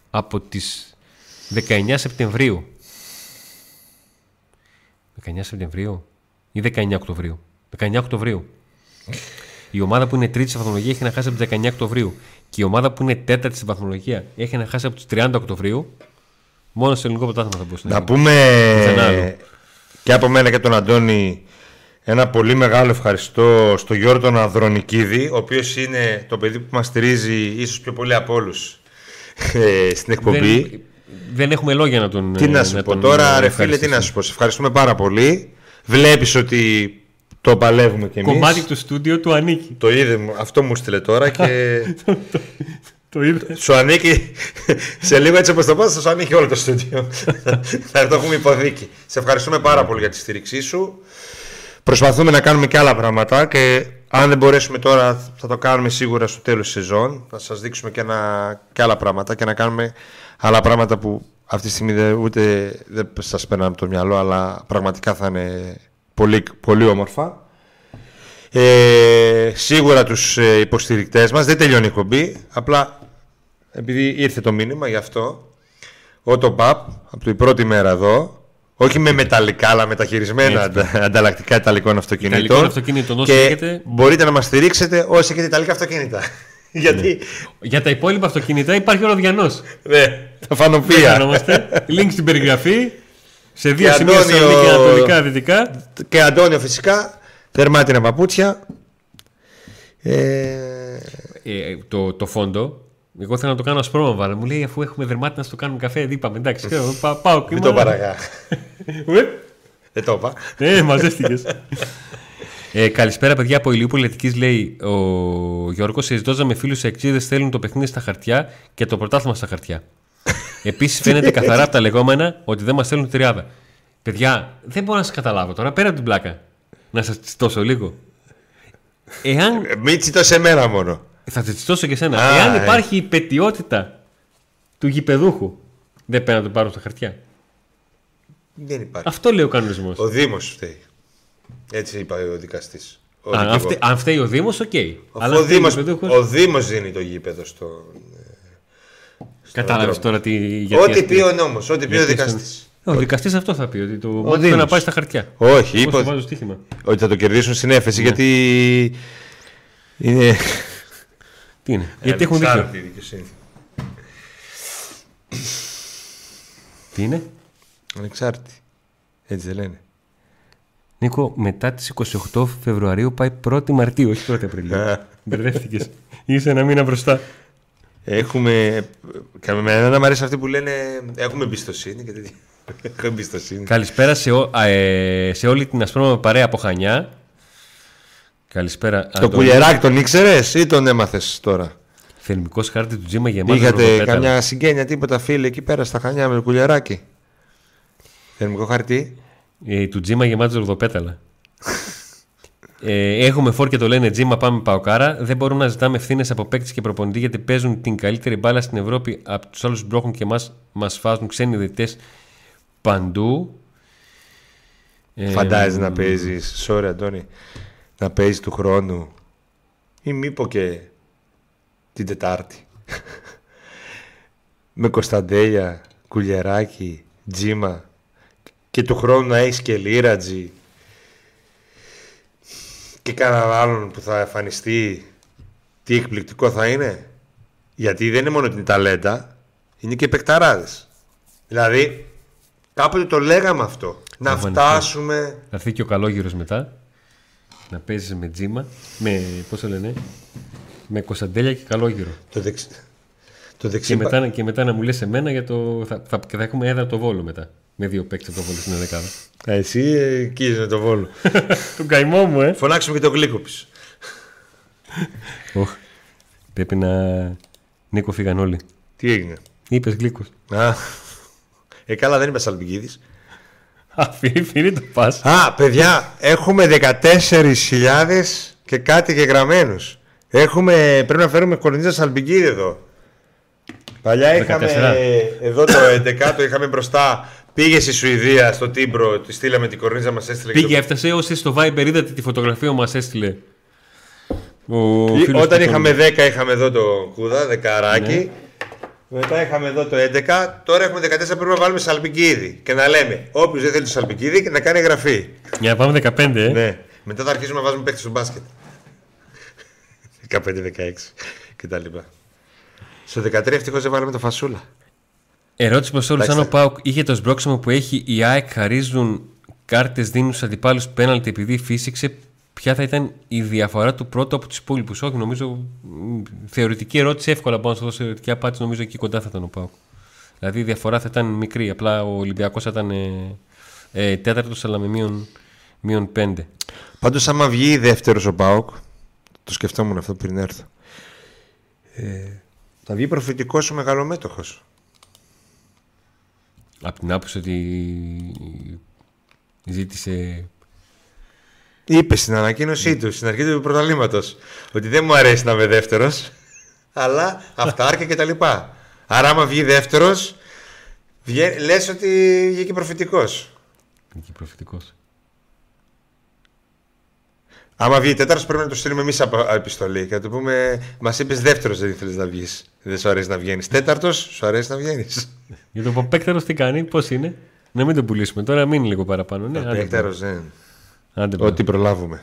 από τις 19 Σεπτεμβρίου. 19 Σεπτεμβρίου ή 19 Οκτωβρίου. 19 Οκτωβρίου. Η ομάδα που είναι τρίτη στη βαθμολογία έχει να χάσει από τις 19 Οκτωβρίου. Και η ομάδα που είναι τέταρτη στη βαθμολογία έχει να χάσει από τις 30 Οκτωβρίου. Μόνο στο ελληνικό πρωτάθλημα θα μπορούσε να Να γίνει. πούμε Πουθενά άλλο. και από μένα και τον Αντώνη ένα πολύ μεγάλο ευχαριστώ στο Γιώργο τον Ανδρονικίδη, ο οποίος είναι το παιδί που μας στηρίζει ίσως πιο πολύ από όλους ε, στην εκπομπή. Δεν, δεν έχουμε λόγια να τον Τι ε, να σου πω τον, τώρα, ε, ρε φίλε, τι ευχαριστήσουμε. να σου πω. Σε ευχαριστούμε πάρα πολύ. Βλέπεις ότι το παλεύουμε κι εμείς. Κομμάτι του στούντιο του ανήκει. Το είδε, μου- αυτό μου στείλε τώρα και Το είδε. σου ανήκει σε λίγο έτσι όπως το πας, θα σου ανήκει όλο το στούντιο. θα το έχουμε υποδίκη. Σε ευχαριστούμε πάρα πολύ για τη στήριξή σου. Προσπαθούμε να κάνουμε και άλλα πράγματα και αν δεν μπορέσουμε τώρα θα το κάνουμε σίγουρα στο τέλος της σεζόν. Θα σας δείξουμε και, ένα, και άλλα πράγματα και να κάνουμε άλλα πράγματα που αυτή τη στιγμή δεν, ούτε δεν σας περνάνε από το μυαλό αλλά πραγματικά θα είναι πολύ, πολύ όμορφα. Ε, σίγουρα τους ε, υποστηρικτές μας δεν τελειώνει η εκπομπή απλά επειδή ήρθε το μήνυμα γι' αυτό ο το ΠΑΠ από την πρώτη μέρα εδώ όχι με μεταλλικά αλλά με τα χειρισμένα Έτσι. αντα- ανταλλακτικά ιταλικών αυτοκινήτων Ιταλικών αυτοκινήτων, όσο και έχετε. μπορείτε να μας στηρίξετε όσοι έχετε ιταλικά αυτοκίνητα γιατί; Για τα υπόλοιπα αυτοκίνητα υπάρχει ο Ροδιανός. ναι, τα Δεν φανοπία χανόμαστε. Link στην περιγραφή. Σε δύο Και σημεία Αντώνιο- Θεσσαλονίκη Ανατολικά Δυτικά. και Αντώνιο φυσικά δερμάτινα παπούτσια ε, Ε, το, το φόντο. Εγώ θέλω να το κάνω ασπρόμαυρα. αλλά Μου λέει αφού έχουμε δερμάτινα να στο κάνουμε καφέ. Δεν είπαμε. Εντάξει, ξέρω, πά, πάω μην το παραγά Ουε. δεν το είπα Ε, μαζεύτηκες. Ε, καλησπέρα, παιδιά από Ηλιούπολη Αττικής, λέει ο Γιώργος. Συζητώντα με φίλους εξήδε θέλουν το παιχνίδι στα χαρτιά και το πρωτάθλημα στα χαρτιά. Επίσης, φαίνεται καθαρά από τα λεγόμενα ότι δεν μας στέλνουν τριάδα. Παιδιά, δεν μπορώ να σας καταλάβω τώρα πέρα από την πλάκα. Να σας τσιτώσω λίγο. Εάν. Ε, μην τσιτώ σε μένα μόνο Θα σε τσιτώσω και σένα. Α, Εάν ε. υπάρχει η πετιότητα του γηπεδούχου, δεν πρέπει να το πάρουν στα χαρτιά. δεν υπάρχει Αυτό λέει ο κανονισμός. ο Δήμος φταίει έτσι είπα ο δικαστής ο Αν, δικηγόρος. φτε- αν φταίει ο Δήμος, οκ. Αφού ο, Δήμος, ο Δήμος δίνει το γήπεδο στο... Κατάλαβες τρόπο. τώρα τι. γιατί Ό,τι αυτή- πει ο νόμος, ό,τι πει ο γιατί δικαστής. Ο δικαστής αυτό θα πει. Ότι το ματς Δήμος. να πάει στα χαρτιά. Όχι, Εγώ είπε σου βάζω στοίχημα. ότι θα το κερδίσουν στην έφεση Ναι. γιατί είναι... Τι είναι. Γιατί έχουν δίκιο. Ανεξάρτητη δικαιοσύνη. Τι είναι; Ανεξάρτητη. Έτσι δεν λένε. Νίκο, μετά τις 28 Φεβρουαρίου πάει 1η Μαρτίου, όχι 1η Απριλίου. Α. Μπερδεύτηκες. Είσαι ένα μήνα μπροστά. Έχουμε. Καμένα να μου αρέσει αυτοί που λένε Έχουμε εμπιστοσύνη και τέτοια. Έχω εμπιστοσύνη. Καλησπέρα σε, ό- α, ε, σε όλη την ασπρόμαυρη παρέα από Χανιά. Καλησπέρα. Το κουλιεράκι τον ήξερες ή τον έμαθες τώρα; Θερμικός χάρτη του Τζίμα γεμάτο Είχατε ροδοπέταλα. καμιά συγγένεια, τίποτα φίλοι εκεί πέρα στα χανιά με το κουλιεράκι. Θερμικό χαρτί; Ε, του Τζίμα γεμάτος ροδοπέταλα. ε, έχουμε φόρ και το λένε Τζίμα, πάμε παοκάρα. Δεν μπορούμε να ζητάμε ευθύνες από παίκτη και προπονητή γιατί παίζουν την καλύτερη μπάλα στην Ευρώπη. Από τους άλλους μπρόχουν και μας, μας φάζουν ξένοι διαιτητές παντού. Ε, Φαντάζεσαι να παίζεις. Sorry, Αντώνη. Να παίζεις του χρόνου. Ή μήπως και την Τετάρτη. με Κωνσταντέλια, Κουλιεράκι, Τζίμα. Και του χρόνου να έχεις και Λίρατζι. Και κανέναν άλλον που θα εμφανιστεί. Τι εκπληκτικό θα είναι. Γιατί δεν είναι μόνο την ταλέντα, είναι και παικταράδες. Δηλαδή, κάποτε το λέγαμε αυτό. Να Εμφανιστεί. φτάσουμε Θα έρθει και ο καλόγυρος μετά. Να παίζει με Τζίμα. Με. Πώς το λένε. Με Κωνσταντέλια και καλόγυρο. Το, δεξ... το δεξί Και πα- μετά, και μετά να μου λες εμένα για το. Θα, θα, και θα έχουμε έδρα το βόλο μετά. Με δύο παίκτες από το βόλο στην δεκάδα. Α, Εσύ ε, εκεί είσαι με το βόλο. Τον καημό μου, ε! Φωνάξουμε και τον Γλίκοπης. Οχ. Πρέπει να. Νίκο, φύγαν όλοι. Τι έγινε; Είπες γλύκο. Α, ε, καλά δεν είμαι Σαλπικίδης. Αφήνει, φύρει το πας. Α, παιδιά, έχουμε 14.000 και κάτι γεγραμμένους. Έχουμε, πρέπει να φέρουμε κορνίζας Σαλπικίδη εδώ. Παλιά είχαμε 14. εδώ το 11, το είχαμε μπροστά. Πήγε στη Σουηδία, στο Τίμπρο, τη στείλαμε την κορνίζα, μας έστειλε. και Πήγε, το- έφτασε. Όσοι στο Viber είδατε τη φωτογραφία που μας έστειλε. Ο Ή- φίλος Όταν του είχαμε τον- 10 είχαμε εδώ το κούδα, δεκαράκι. Ναι. Μετά είχαμε εδώ το 11. Τώρα έχουμε 14 πρέπει να βάλουμε σαλπικίδι. Και να λέμε όποιος δεν θέλει το σαλπικίδι να κάνει εγγραφή. Για να πάμε 15, ε. Ναι. Μετά θα αρχίσουμε να βάζουμε παίκτες στο μπάσκετ. 15-16 κτλ. Στο 13 ευτυχώς δεν βάλαμε το φασούλα. Ερώτηση προς όλους. Αν Εντάξει. ο Πάουκ είχε το σμπρόξιμο που έχει, οι ΑΕΚ χαρίζουν κάρτες, δίνουν στους αντιπάλους πέναλτι επειδή φύσηξε, ποια θα ήταν η διαφορά του πρώτου από τους υπόλοιπους; Όχι, νομίζω. μ, Θεωρητική ερώτηση, εύκολα μπορώ να σου δώσω θεωρητική απάντηση. Νομίζω εκεί κοντά θα ήταν ο Πάουκ. Δηλαδή η διαφορά θα ήταν μικρή. Απλά ο Ολυμπιακός θα ήταν ε, ε, τέταρτος, αλλά με μείον, μείον πέντε. Πάντως, άμα βγει δεύτερος ο Πάοκ, το σκεφτόμουν αυτό πριν έρθω. Ε, θα βγει προφητικός ο μεγαλομέτωχος. Από την άποψη ότι ζήτησε. Είπε στην ανακοίνωσή του, στην αρχή του πρωταλήματος, ότι δεν μου αρέσει να είμαι δεύτερος, αλλά αυτάρκεια και τα λοιπά. Άρα, άμα βγει δεύτερος, λες ότι βγήκε προφητικός. Εκεί προφητικός. Άμα βγει τέταρτος, πρέπει να το στείλουμε εμείς επιστολή και να του πούμε: Μας είπες δεύτερος, δεν ήθελες να βγεις. Δεν σου αρέσει να βγαίνεις. Τέταρτος, σου αρέσει να βγαίνεις. Για το Παπέκτερο τι κάνει, πώς είναι; Να μην τον πουλήσουμε τώρα, μείνει λίγο παραπάνω. Ναι, άντε, Δεύτερο, δεν. άντε, μπράβο. Ό,τι προλάβουμε.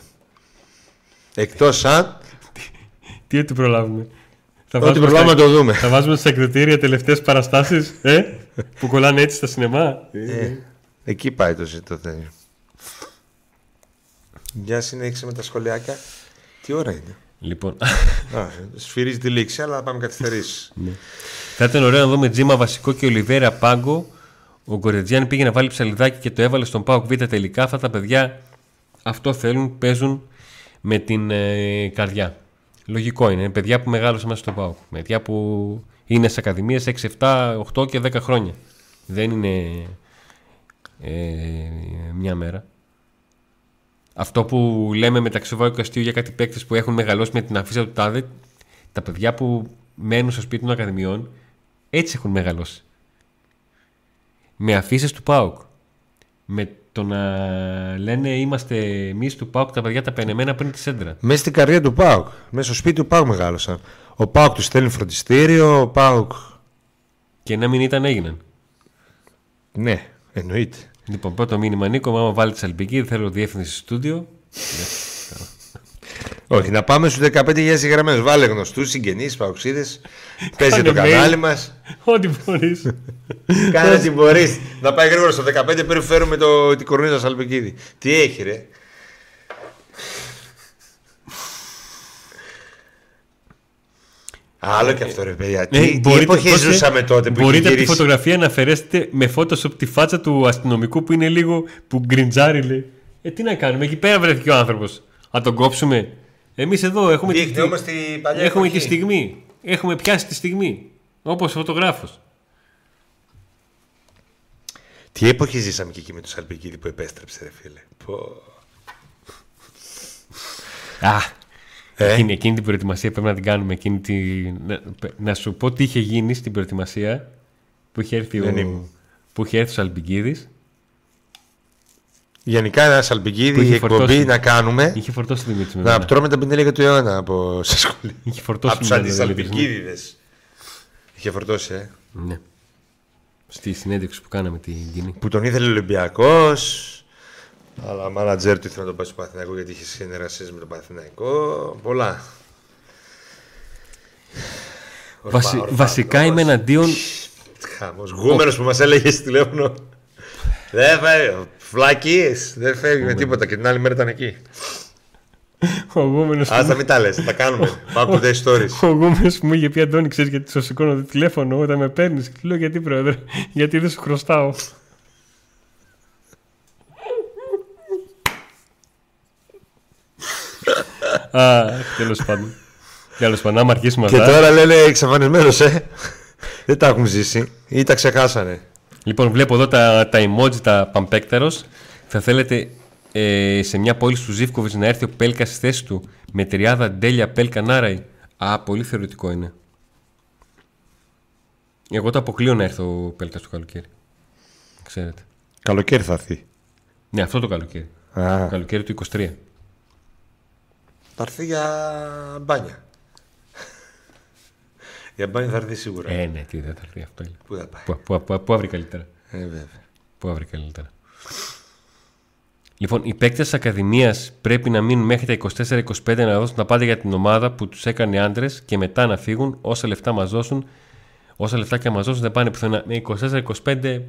Εκτός αν. Τι ότι προλάβουμε. Θα Ό,τι βάζουμε προλάβουμε να στα- το δούμε. Θα βάζουμε στα κριτήρια τελευταίες παραστάσεις ε, που κολλάνε έτσι στα σινεμά. Ε, εκεί πάει το ζήτο. Γεια συνέχισε με τα σχολιάκια. Τι ώρα είναι; Λοιπόν, Α, σφυρίζει τη λήξη, αλλά πάμε καθυστερήσεις. θα ήταν ωραίο να δούμε Τζίμα βασικό και Ολιβέρα Πάγκο. Ο Γκορετζιάν πήγε να βάλει ψαλιδάκι και το έβαλε στον Πάοκ Β τελικά. Αυτά τα παιδιά αυτό θέλουν, παίζουν με την ε, καρδιά. Λογικό είναι. Παιδιά που μεγάλωσαν μέσα στον Πάοκ. Παιδιά που είναι σε ακαδημίες 6, 7, 8 και 10 χρόνια. Δεν είναι ε, μια μέρα. Αυτό που λέμε μεταξύ Βάου και Αστείου για κάτι παίκτες που έχουν μεγαλώσει με την αφίσα του τάδε, τα παιδιά που μένουν στο σπίτι των Ακαδημιών, έτσι έχουν μεγαλώσει. Με αφήσει του ΠΑΟΚ. Με το να λένε είμαστε εμείς του ΠΑΟΚ τα παιδιά τα πενεμένα πριν τη σέντρα. Μέσα στην καρδιά του Πάουκ. Μέσα στο σπίτι του Πάουκ μεγάλωσαν. Ο Πάουκ τους στέλνει φροντιστήριο. Ο Πάουκ. Και να μην ήταν έγιναν. Ναι, εννοείται. Λοιπόν, πρώτο μήνυμα Νίκο, άμα βάλει τη σαλπική, θέλω διεύθυνση στούντιο. Όχι, να πάμε στους 15.000 γραμμένου. Βάλε γνωστούς, συγγενείς, παοξίδες. Παίζει το Κάνε mail. κανάλι μας. Ό,τι μπορείς. Κάνε ό,τι μπορείς. Να πάει γρήγορα στο 15 πριν φέρουμε το, την κορονίδα Σαλπικίδη. Τι έχει, ρε. Άλλο και αυτό ρε παιδιά. Τι, τι εποχή πώς, ζούσαμε τότε που Μπορείτε είχε από τη γυρίσει; φωτογραφία να αφαιρέσετε με Photoshop τη φάτσα του αστυνομικού που είναι λίγο που γκριντζάρει λέει. Ε, τι να κάνουμε, εκεί πέρα βρέθηκε ο άνθρωπος. Να τον κόψουμε. Εμείς εδώ έχουμε, τη, Δείχνει όμως την παλιά έχουμε εποχή. τη στιγμή. Έχουμε πιάσει τη στιγμή. Όπως φωτογράφος. Τι εποχή ζήσαμε και εκεί με το Σαλπικίδη που επέστρεψε ρε φίλε. Πω. Α, Ε. εκείνη, εκείνη την προετοιμασία πρέπει να την κάνουμε. Εκείνη τη... να, να σου πω τι είχε γίνει στην προετοιμασία που είχε έρθει Δεν ο, ήμουν. που είχε έρθει ο Σαλμπικίδης. Γενικά ένα Που Σαλπικίδη είχε εκπομπή φορτώσει. να κάνουμε. Είχε φορτώσει τη Δημήτρη με Να μένα. τρώμε τα πινέλια του αιώνα από σε σχολείο. Είχε φορτώσει Από τους τη Δημήτρη, ναι. αντισαλπικίδιδες. Είχε φορτώσει, ε. Ναι. Στη συνέντευξη που κάναμε την κοινή. Που τον ήθελε ο Ολυμπιακός. Αλλά μάνατζερ του ήθελε να τον πάει στο Παθηναϊκό γιατί είχε συνεργασίες με τον Παθηναϊκό. Πολλά. Ορφα- Βασι- ορφα- βασικά είμαι όμως. εναντίον. Χαμός. Γούμερος που μας έλεγε στη τηλέφωνο. Δεν φεύγει. Φλακίες. Δεν φεύγει με τίποτα και την άλλη μέρα ήταν εκεί. Ο γούμενος Ας τα μην τα λες. Τα κάνουμε. Πάμε the stories. ο γούμενος που μου είχε πει Αντώνη, ξέρεις γιατί σου σηκώνω το τηλέφωνο όταν με παίρνεις; Και λέω γιατί πρόεδρε, γιατί δεν σου χρωστάω; Τέλος πάντων. Τέλος πάντων, άμα αρχίσουμε Και αυτά. τώρα λένε εξαφανισμένος, ε. Δεν τα έχουν ζήσει. Ή τα ξεχάσανε. Λοιπόν, βλέπω εδώ τα, τα emoji, τα παμπέκτερος. Θα θέλετε ε, σε μια πόλη του Ζήφκοβιτς να έρθει ο Πέλκας στη θέση του με τριάδα Ντέλια Πέλκα Νάραη. Α, πολύ θεωρητικό είναι. Εγώ το αποκλείω να έρθει ο Πέλκας το καλοκαίρι. Ξέρετε. Καλοκαίρι θα έρθει. Ναι, αυτό το καλοκαίρι. Α, Το καλοκαίρι του 23. Θα έρθει για μπάνια. για μπάνια θα έρθει σίγουρα. Ε, ναι, τι δεν θα έρθει αυτό. είναι. Πού θα πάει; Πού, πού, πού, πού αύριο καλύτερα; Ε, βέβαια. Πού αύριο καλύτερα; Λοιπόν, οι παίκτες της Ακαδημίας πρέπει να μείνουν μέχρι τα 24-25 να δώσουν τα πάντα για την ομάδα που τους έκανε άντρες και μετά να φύγουν όσα λεφτά μας δώσουν. Όσα λεφτά και μας δώσουν δεν πάνε πουθενά. Με 24-25,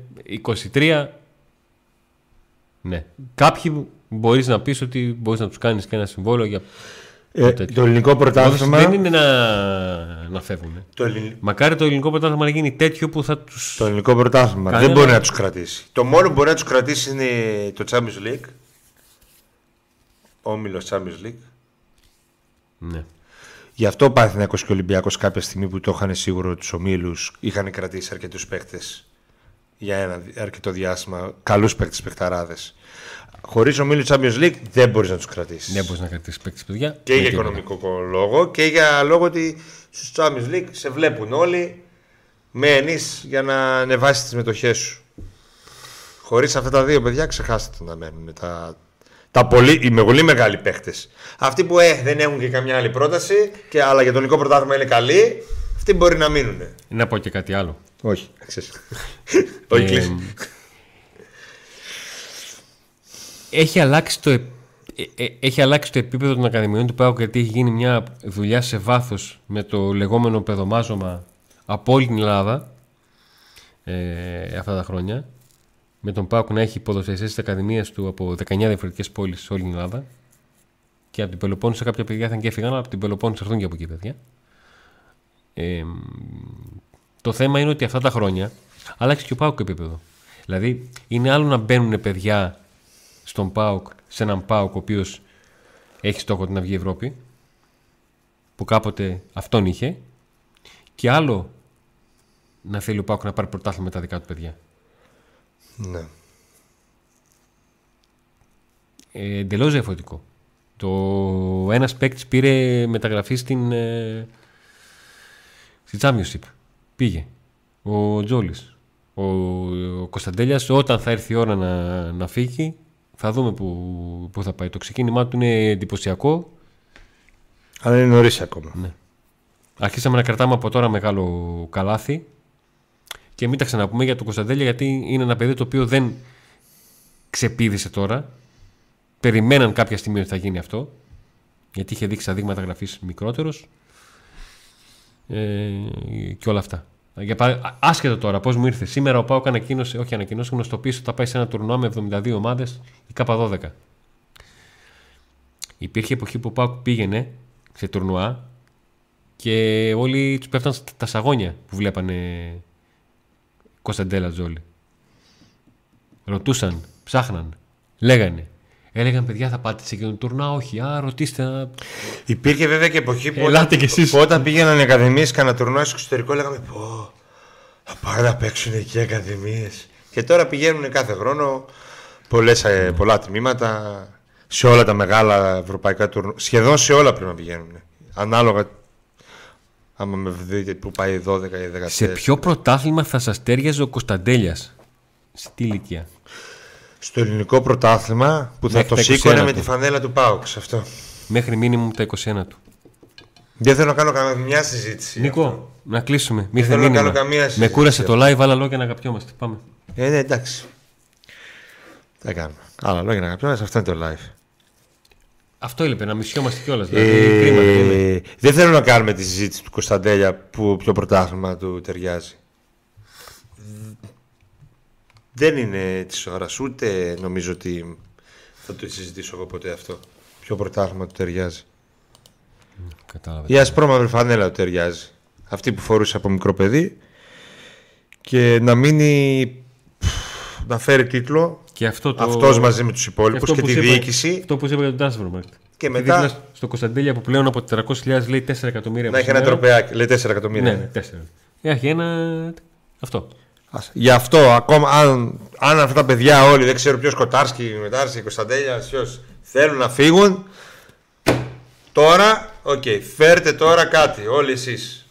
23. Ναι. Κάποιοι μπορείς να πεις ότι μπορείς να τους κάνεις και ένα συμβόλαιο για. Ε, τέτοιο. το ελληνικό πρωτάθλημα. Δεν είναι να, να φεύγουν. Το, ελλην- Μακάρι το ελληνικό πρωτάθλημα να γίνει τέτοιο που θα τους. το ελληνικό πρωτάθλημα Κανένα- δεν μπορεί να τους κρατήσει. Το μόνο που μπορεί να τους κρατήσει είναι το Champions League. Όμιλος Champions League. Ναι. Γι' αυτό ο Παναθηναϊκός και ο Ολυμπιακός κάποια στιγμή που το είχαν σίγουρο τους ομίλους είχαν κρατήσει αρκετούς παίκτες για ένα αρκετό διάστημα. Καλούς παίκτες παιχταράδες. Χωρίς ομίλου Champions League δεν μπορείς να τους κρατήσεις. Δεν μπορείς να κρατήσεις παίκτη, παιδιά. Και Με για τίποτα. οικονομικό λόγο και για λόγο ότι στους Champions League σε βλέπουν όλοι μένεις για να ανεβάσεις τις μετοχές σου. Χωρίς αυτά τα δύο παιδιά ξεχάστε το να μένουν τα, τα πολύ, οι με- πολύ μεγάλοι παίχτες. Αυτοί που ε, δεν έχουν και καμιά άλλη πρόταση και, αλλά για το ελληνικό πρωτάθλημα είναι καλοί, αυτοί μπορεί να μείνουν. Να πω και κάτι άλλο. Όχι. ξέρεις. Όχι Ε, κλείσει. Έχει, αλλάξει το, ε, ε, έχει αλλάξει το επίπεδο των Ακαδημιών του ΠΑΟΚ γιατί έχει γίνει μια δουλειά σε βάθος με το λεγόμενο παιδομάζωμα από όλη την Ελλάδα ε, αυτά τα χρόνια. Με τον ΠΑΟΚ να έχει ποδοσφαιριστές της Ακαδημίας του από 19 διαφορετικές πόλεις σε όλη την Ελλάδα. Και από την Πελοπόννησο κάποια παιδιά θα και έφυγαν, αλλά από την Πελοπόννησο έρθουν και από εκεί παιδιά. Ε, το θέμα είναι ότι αυτά τα χρόνια άλλαξε και ο ΠΑΟΚ επίπεδο. Δηλαδή, είναι άλλο να μπαίνουν παιδιά στον ΠΑΟΚ, σε έναν ΠΑΟΚ ο οποίος έχει στόχο να βγει η Ευρώπη, που κάποτε αυτόν είχε, και άλλο να θέλει ο ΠΑΟΚ να πάρει πρωτάθλημα με τα δικά του παιδιά. Ναι. Ε, Εντελώς διαφορετικό. Το ένας παίκτης πήρε μεταγραφή στην. Ε, στη Championship. Πήγε. Ο Τζόλης. Ο, ο Κωνσταντέλιας, όταν θα έρθει η ώρα να, να φύγει, θα δούμε που, που θα πάει. Το ξεκίνημά του είναι εντυπωσιακό. Αλλά είναι νωρίς ακόμα. Ναι. Αρχίσαμε να κρατάμε από τώρα μεγάλο καλάθι. Και μην τα ξαναπούμε για τον Κωνσταντέλια, γιατί είναι ένα παιδί το οποίο δεν ξεπίδησε τώρα. Περιμέναν κάποια στιγμή ότι θα γίνει αυτό. Γιατί είχε δείξει δείγματα γραφής μικρότερος. Ε, και όλα αυτά. Για παρά... Άσχετο τώρα, πώς μου ήρθε. Σήμερα ο Πάοκ ανακοίνωσε, όχι ανακοίνωσε, γνωστοποίησε ότι θα πάει σε ένα τουρνουά με 72 ομάδες η K12. Υπήρχε εποχή που ο Πάοκ πήγαινε σε τουρνουά και όλοι τους πέφταν τα σαγόνια που βλέπανε Κωνσταντέλα Τζόλι. Ρωτούσαν, ψάχναν, λέγανε. Έλεγαν παιδιά θα πάτε σε εκείνο το τουρνά, όχι. Α, ρωτήστε. Υπήρχε βέβαια και εποχή που, Ελάτε κι εσείς. που όταν πήγαιναν οι ακαδημίες κανένα τουρνουά στο εξωτερικό, λέγαμε Πω, θα πάνε να παίξουν εκεί οι ακαδημίες. Και τώρα πηγαίνουν κάθε χρόνο πολλές, ε, πολλά τμήματα σε όλα τα μεγάλα ευρωπαϊκά τουρνουά. Σχεδόν σε όλα πρέπει να πηγαίνουν. Ανάλογα άμα με δείτε που πάει 12 ή 14. Σε ποιο πρωτάθλημα θα σας τέριαζε ο Κωνσταντέλιας, σε τι ηλικία; Στο ελληνικό πρωτάθλημα που θα Μέχρι το τα 21 σήκωνε με του. τη φανέλα του Πάουξ αυτό. Μέχρι μήνυμου τα 21 του. Δεν θέλω να κάνω καμιά συζήτηση. Νίκο, να κλείσουμε. Μη θέλω να μήνυμα. κάνω καμία Με συζήτηση κούρασε αυτό. το live, άλλα λόγια να αγαπιόμαστε. Πάμε. Ε, ναι, εντάξει. Τι κάνουμε. Άλλα λόγια να αγαπιόμαστε, αυτό είναι το live. Αυτό έλειπε, να μισιόμαστε κιόλας. Δηλαδή, κρίμα δεν είναι. Ε, δεν θέλω να κάνουμε τη συζήτηση του Κωνσταντέλια που ποιο πρωτάθλημα του ταιριάζει. Δεν είναι της ώρας ούτε νομίζω ότι θα το συζητήσω εγώ ποτέ αυτό. Ποιο πρωτάθλημα του ταιριάζει. Κατάλαβε. Η ασπρόμαυρη φανέλα του ταιριάζει. Αυτή που φορούσε από μικρό παιδί και να μείνει να φέρει τίτλο Και αυτό το... αυτός μαζί με τους υπόλοιπους αυτό και που τη σου είπα- διοίκηση Αυτό που σου είπα για τον Transfermarkt. Και μετά- Δίπλα στο Κωνσταντέλια που πλέον από 400.000 λέει 4 εκατομμύρια. να έχει ένα σήμερα. τροπεάκι. Λέει 4 εκατομμύρια. Ναι, ναι, 4. Έχει ένα. Αυτό. Ας- Γι' αυτό ακόμα αν, αν αυτά τα παιδιά όλοι δεν ξέρω ποιος Κοτάρσκι, Μετάρσκι, Κωνσταντέλια, ποιος θέλουν να φύγουν. Τώρα, οκ, φέρτε τώρα κάτι, όλοι εσείς.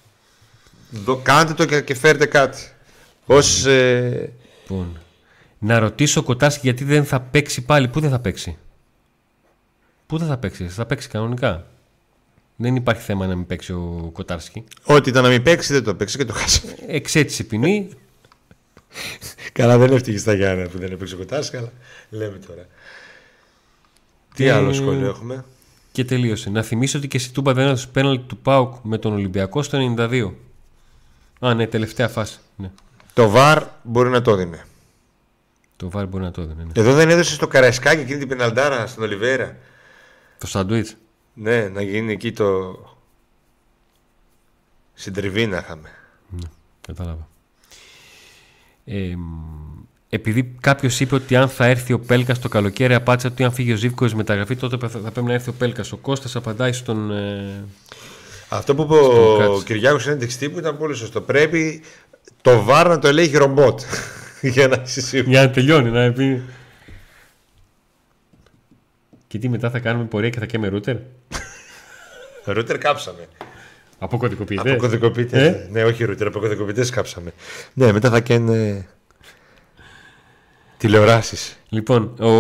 Δο- Κάντε το και, και φέρτε κάτι. Ως, ε, Λοιπόν, να ρωτήσω ο Κοτάρσκι γιατί δεν θα παίξει πάλι. Πού δεν θα παίξει; Πού δεν θα παίξει; Θα παίξει κανονικά. Δεν υπάρχει θέμα να μην παίξει ο Κοτάρσκι. ό,τι ήταν να μην παίξει δεν το παίξει και το χάσε. Εξέτισε ποινή. Καλά δεν έφταιγε στα Γιάννα που δεν έπαιξε ο Κοτάρσκι, αλλά λέμε τώρα. Τι Και- άλλο σχόλιο έχουμε; Και τελείωσε. Να θυμίσω ότι και εσύ τούμπα δεν έδωσε πέναλτι του Πάουκ με τον Ολυμπιακό στο 92. Α, ναι, τελευταία φάση. Ναι. Το ΒΑΡ μπορεί να το δίνει. Το βάρ μπορεί να το έδινε. Ναι. Εδώ δεν έδωσε στο Καραϊσκάκι εκείνη την πεναλτάρα στην Ολιβέρα. Το σαντουίτς. Ναι, να γίνει εκεί το. Συντριβή να είχαμε. Κατάλαβα. Ε, μ, επειδή κάποιος είπε ότι αν θα έρθει ο Πέλκας το καλοκαίρι, απάντησα ότι αν φύγει ο Ζήβκο εις μεταγραφή, τότε θα θα πρέπει να έρθει ο Πέλκας. Ο Κώστας απαντάει στον. Ε, Αυτό που είπε Στο ο Κάτς. Κυριάκος συνέντευξη τύπου ήταν πολύ σωστό. Πρέπει το βάρ να το ελέγχει ρομπότ. Για να είσαι σίγουρος. για να τελειώνει, να πει. Και τι μετά θα κάνουμε πορεία και θα καίμε ρούτερ. Ρούτερ κάψαμε. Από κωδικοποιητέ. Από κωδικοποιητές. Ε; Ναι, όχι ρούτερ, από κωδικοποιητές κάψαμε. Ναι, μετά θα καίνε τηλεοράσεις. Λοιπόν, ο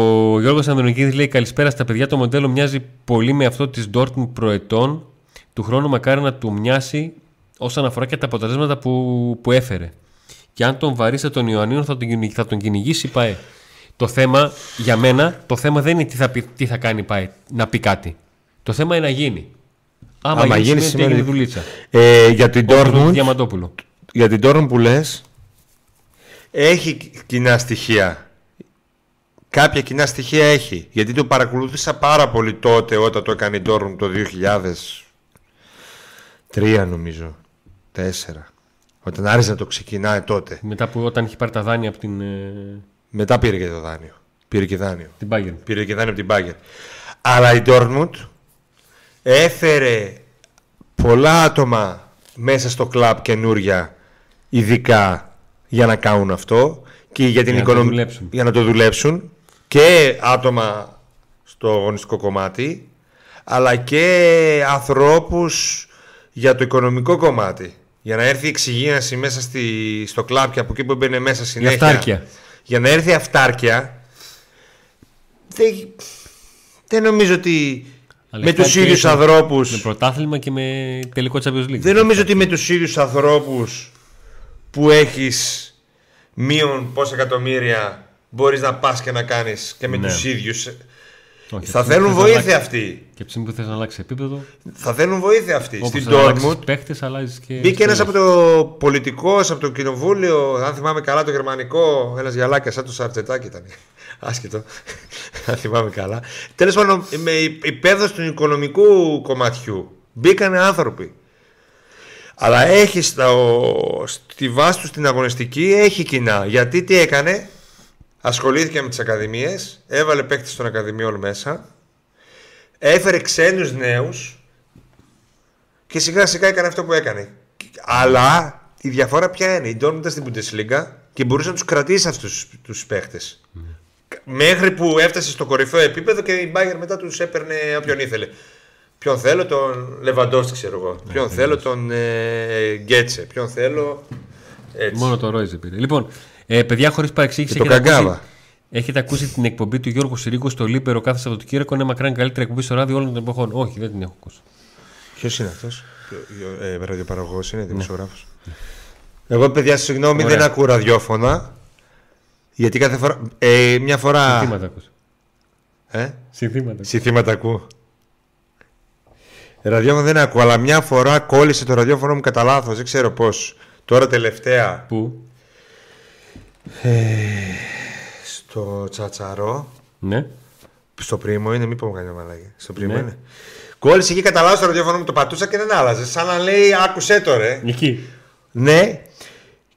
Γιώργος Ανδρονικίδης λέει καλησπέρα στα παιδιά. Το μοντέλο μοιάζει πολύ με αυτό της Dortmund προετών. Του χρόνου μακάρι να του μοιάσει όσον αφορά και τα αποτελέσματα που, που έφερε. Και αν τον βαρύσει τον Ιωαννίνο θα τον, κυνηγ- θα τον κυνηγήσει η ΠαΕ. Το θέμα, για μένα, το θέμα δεν είναι τι θα, πει, τι θα κάνει η ΠαΕ, να πει κάτι. Το θέμα είναι να γίνει. Άμα, Άμα γίνει, γίνει, σημαίνει ότι έγινε σημαίνει- δουλίτσα. Ε, για την Όπως το Dortmund, Διαμαντόπουλο. για την Dortmund που λες, έχει κοινά στοιχεία. Κάποια κοινά στοιχεία έχει. Γιατί το παρακολούθησα πάρα πολύ τότε όταν το έκανε η Dortmund το 2003 νομίζω. 4. Όταν άρχισε να το ξεκινάει τότε. Μετά που όταν είχε πάρει τα δάνεια από την, ε, Μετά πήρε και το δάνειο. Πήρε και δάνειο. την Bayern. Πήρε και δάνειο από την Bayern. Αλλά η Dortmund έφερε πολλά άτομα μέσα στο κλαμπ καινούρια ειδικά για να κάνουν αυτό και για, την Για να το οικονομ- δουλέψουν. για να το δουλέψουν και άτομα στο αγωνιστικό κομμάτι αλλά και ανθρώπους για το οικονομικό κομμάτι για να έρθει η εξυγίανση μέσα στη, στο κλαμπ και από εκεί που μπαίνει μέσα συνέχεια αυτάρκεια. για να έρθει η αυτάρκεια δεν, δεν νομίζω ότι Αλλά με τους αυτάρκεια ίδιους έχει ανθρώπους Με πρωτάθλημα και με τελικό Champions League. δεν νομίζω ότι με τους ίδιους ανθρώπους που έχεις μείον πόσα εκατομμύρια μπορείς να πας και να κάνεις και με Ναι. τους ίδιους Όχι, θα έτσι θέλουν θες να βοήθεια αλλάξεις- αυτοί. Και ψήνει που θες να αλλάξει επίπεδο. Θα θέλουν βοήθεια αυτοί. Όπως Στην αλλάξεις Dortmund παίχτες, αλλάζεις και. Μπήκε ένας στέλεχη. από το πολιτικό, από το κοινοβούλιο, αν θυμάμαι καλά το γερμανικό, ένας γυαλάκια σαν το Σαρτζετάκι ήταν. Άσχετο. Αν θυμάμαι καλά. Τέλος πάντων, με υπέρδοση του οικονομικού κομματιού μπήκανε άνθρωποι. Αλλά έχει στα, ο- στη βάση τους στην αγωνιστική έχει κοινά. Γιατί τι έκανε, ασχολήθηκε με τις ακαδημίες, έβαλε παίκτη των ακαδημιών μέσα, έφερε ξένους νέους και σιγά σιγά έκανε αυτό που έκανε. Αλλά η διαφορά ποια είναι; Η Dortmund ήταν στην Bundesliga και μπορούσε να τους κρατήσεις αυτούς τους παίχτε. Μέχρι που έφτασε στο κορυφαίο επίπεδο και η Bayern μετά τους έπαιρνε όποιον ήθελε. Ποιον θέλω, τον Λεβαντόστη, ξέρω εγώ. Ποιον θέλω, τον ε, Γκέτσε. Ποιον θέλω. Έτσι. Μόνο το Ρόιζε πήρε. Λοιπόν, ε, παιδιά, χωρίς παρεξήγηση. Και το έχετε Καγκάβα. ακούσει- Έχετε ακούσει την εκπομπή του Γιώργου Συρίκου στο Λίπερο κάθε Σαββατοκύριακο. Είναι μακράν η καλύτερη εκπομπή στο ράδιο όλων των εποχών. Όχι, δεν την έχω ακούσει. Ποιος είναι αυτός, ε, ραδιοπαραγωγός είναι, δημοσιογράφος. Εγώ, παιδιά, συγγνώμη, Ωραία. δεν ακούω ραδιόφωνα. Γιατί κάθε φορά. Ε, μια φορά. Συνθήματα ακούς. Ε; Συνθήματα. Συνθήματα ακούω. Ραδιόφωνο δεν ακούω, αλλά μια φορά κόλλησε το ραδιόφωνο μου κατά λάθος. Δεν ξέρω πώς. Τώρα τελευταία Πού; Στο Τσατσαρό. Ναι. Στο πρίμο είναι, μην πω κανένα μαλάκι. Στο πρίμο Ναι. είναι. Κόλλησε εκεί κατά λάθο το ραδιόφωνο μου, το πατούσα και δεν άλλαζε. Σαν να λέει, άκουσε το ρε. Εκεί. Ναι,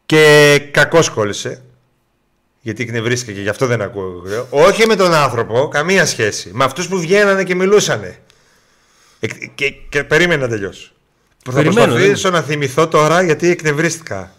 και κακό κόλλησε. Γιατί εκνευρίστηκε και γι' αυτό δεν ακούω. εγώ. Όχι με τον άνθρωπο, καμία σχέση. Με αυτούς που βγαίνανε και μιλούσανε. Ε, Και, και περίμενα να τελειώσω. Θα Περιμένω, προσπαθήσω να θυμηθώ τώρα γιατί εκνευρίστηκα.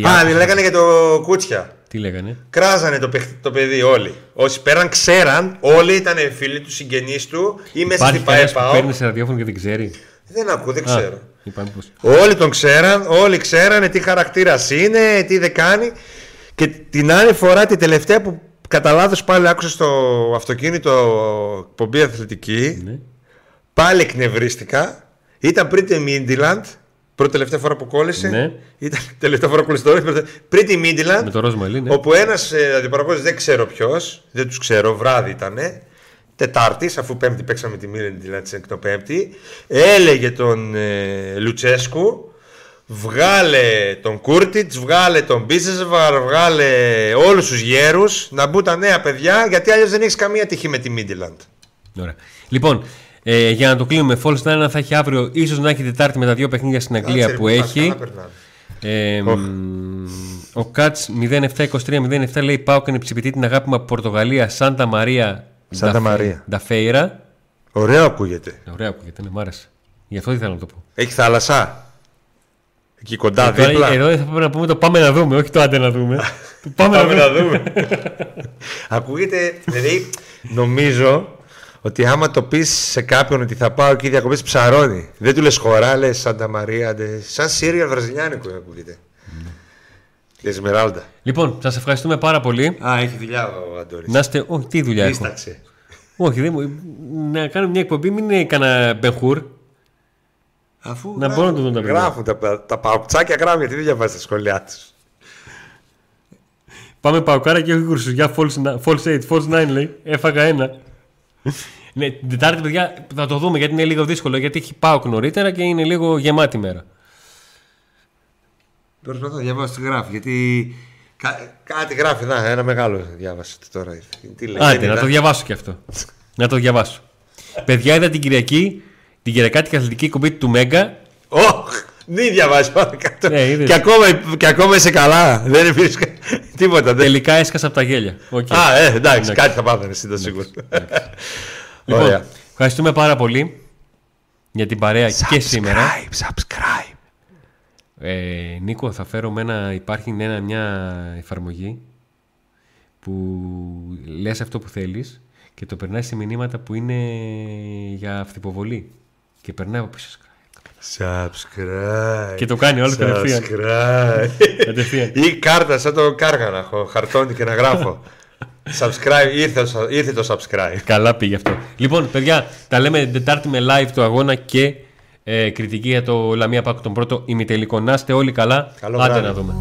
Τι, Α, άκουσες; λέγανε για το κούτσια. Τι λέγανε; Κράζανε το, παιχ- το παιδί όλοι. Όσοι πέραν ξέραν, όλοι ήταν φίλοι του, συγγενείς του ή μέσα Υπάρχει στην κανένας που ΠαΕΠΑΟ. παίρνει σε ραδιόφωνο και δεν ξέρει; Δεν ακούω, δεν Α, ξέρω. Είπαμε πως. Όλοι τον ξέραν, όλοι ξέρανε τι χαρακτήρας είναι, τι δεν κάνει. Και την άλλη φορά, τη τελευταία που κατά λάθος πάλι άκουσα στο αυτοκίνητο εκπομπή αθλητική, Ναι. πάλι εκνευρίστηκα. Ήταν πριν τη Μίντιλαντ, πρώτη τελευταία φορά που κόλλησε. Ναι. Ήταν τελευταία φορά που κόλλησε τώρα. πρώτη- Πριν τη Μίντιλαντ, Με το Ρόζ Μαλί, ναι. όπου ένας ε, δεν ξέρω ποιος, δεν τους ξέρω, βράδυ ήταν. Τετάρτης, αφού Πέμπτη παίξαμε τη Μίλεν, δηλαδή την Πέμπτη, έλεγε τον ε, Λουτσέσκου, βγάλε τον Κούρτιτς, βγάλε τον Μπίσεσβαρ, βγάλε όλους τους γέρους να μπουν τα νέα παιδιά, γιατί αλλιώς δεν έχεις καμία τυχή με τη Μίντιλαντ. Ωραία. Λοιπόν, ε, για να το κλείνουμε, False Nine θα έχει αύριο, ίσως να έχει Τετάρτη με τα δύο παιχνίδια στην Αγγλία που έχει. Ε, μ, ο Κάτς 0723-07 λέει: Πάω και ψηπιτή την αγάπη μου από Πορτογαλία, Σάντα Μαρία. Σάντα Νταφε- Μαρία. Νταφέιρα. Ωραίο ακούγεται. Ωραία, ακούγεται, ναι, μ' άρεσε. Γι' αυτό ήθελα να το πω. Έχει θάλασσα; Εκεί κοντά, Ε, τώρα, δίπλα; εδώ θα πρέπει να πούμε το πάμε να δούμε, όχι το άντε να δούμε. το πάμε, Πάμε να να δούμε. δούμε. Ακούγεται, δηλαδή, νομίζω ότι άμα το πεις σε κάποιον ότι θα πάω εκεί διακοπές ψαρώνει. Δεν του λες χωρά, λες Σάντα Μαρία, ντε. σαν Σύρια βραζιλιάνικο ακούγεται. Και Εσμεράλντα. Λοιπόν, σας ευχαριστούμε πάρα πολύ. Α, έχει δουλειά ο Αντώνης. Να είστε. Όχι, τι δουλειά έχω. Δίσταξε. Όχι, δεν μου... να κάνουμε μια εκπομπή, μην είναι κανένα μπεχούρ. Αφού Να μπορούν να το δουν τα παιδιά. γράφουν τα, τα παουτσάκια γράφουν γιατί δεν διαβάζει τα σχόλιά τους. Πάμε παοκάρα και όχι κουρσουζιά. False, false 8, false 9 λέει. Έφαγα ένα. Ναι, την Τετάρτη, παιδιά, θα το δούμε γιατί είναι λίγο δύσκολο. Γιατί έχει πάω νωρίτερα και είναι λίγο γεμάτη μέρα. Προσπαθώ να διαβάσω τι γράφει γιατί. Κά- κάτι γράφει, να, ένα μεγάλο διάβασε τώρα. Τι λέει, Άντε, δεν να είδα. το διαβάσω κι αυτό. να το διαβάσω. Παιδιά, είδα την Κυριακή την Κυριακάτικη αθλητική κομπή του Μέγκα. Ωχ, μην διαβάζεις πάνω κάτω. Ναι, είδες. και, ακόμα, και ακόμα είσαι καλά. Δεν υπήρχε τίποτα. Δεν... Τελικά έσκασα από τα γέλια. Οκ. Α, ε, εντάξει, Εντάξει. κάτι θα πάθανε εσύ το σίγουρο. Λοιπόν, Ωραία. ευχαριστούμε πάρα πολύ για την παρέα και σήμερα. Subscribe, subscribe. Ε, Νίκο, θα φέρω με ένα, υπάρχει ένα, μια εφαρμογή που λες αυτό που θέλεις και το περνάει σε μηνύματα που είναι για αυτυποβολή. Και περνάει από πίσω. Subscribe. Και το κάνει όλο κατευθείαν. Subscribe. Κατευθείαν. Ή κάρτα σαν το κάργα να έχω, χαρτόνι και να γράφω. subscribe, ήρθε, το- ήρθε το subscribe. Καλά πήγε αυτό. Λοιπόν, παιδιά, τα λέμε την Τετάρτη με live το αγώνα και ε, κριτική για το Λαμία Πάκου τον πρώτο ημιτελικό. Να είστε όλοι καλά. Καλό Άντε βράδυ. να δούμε.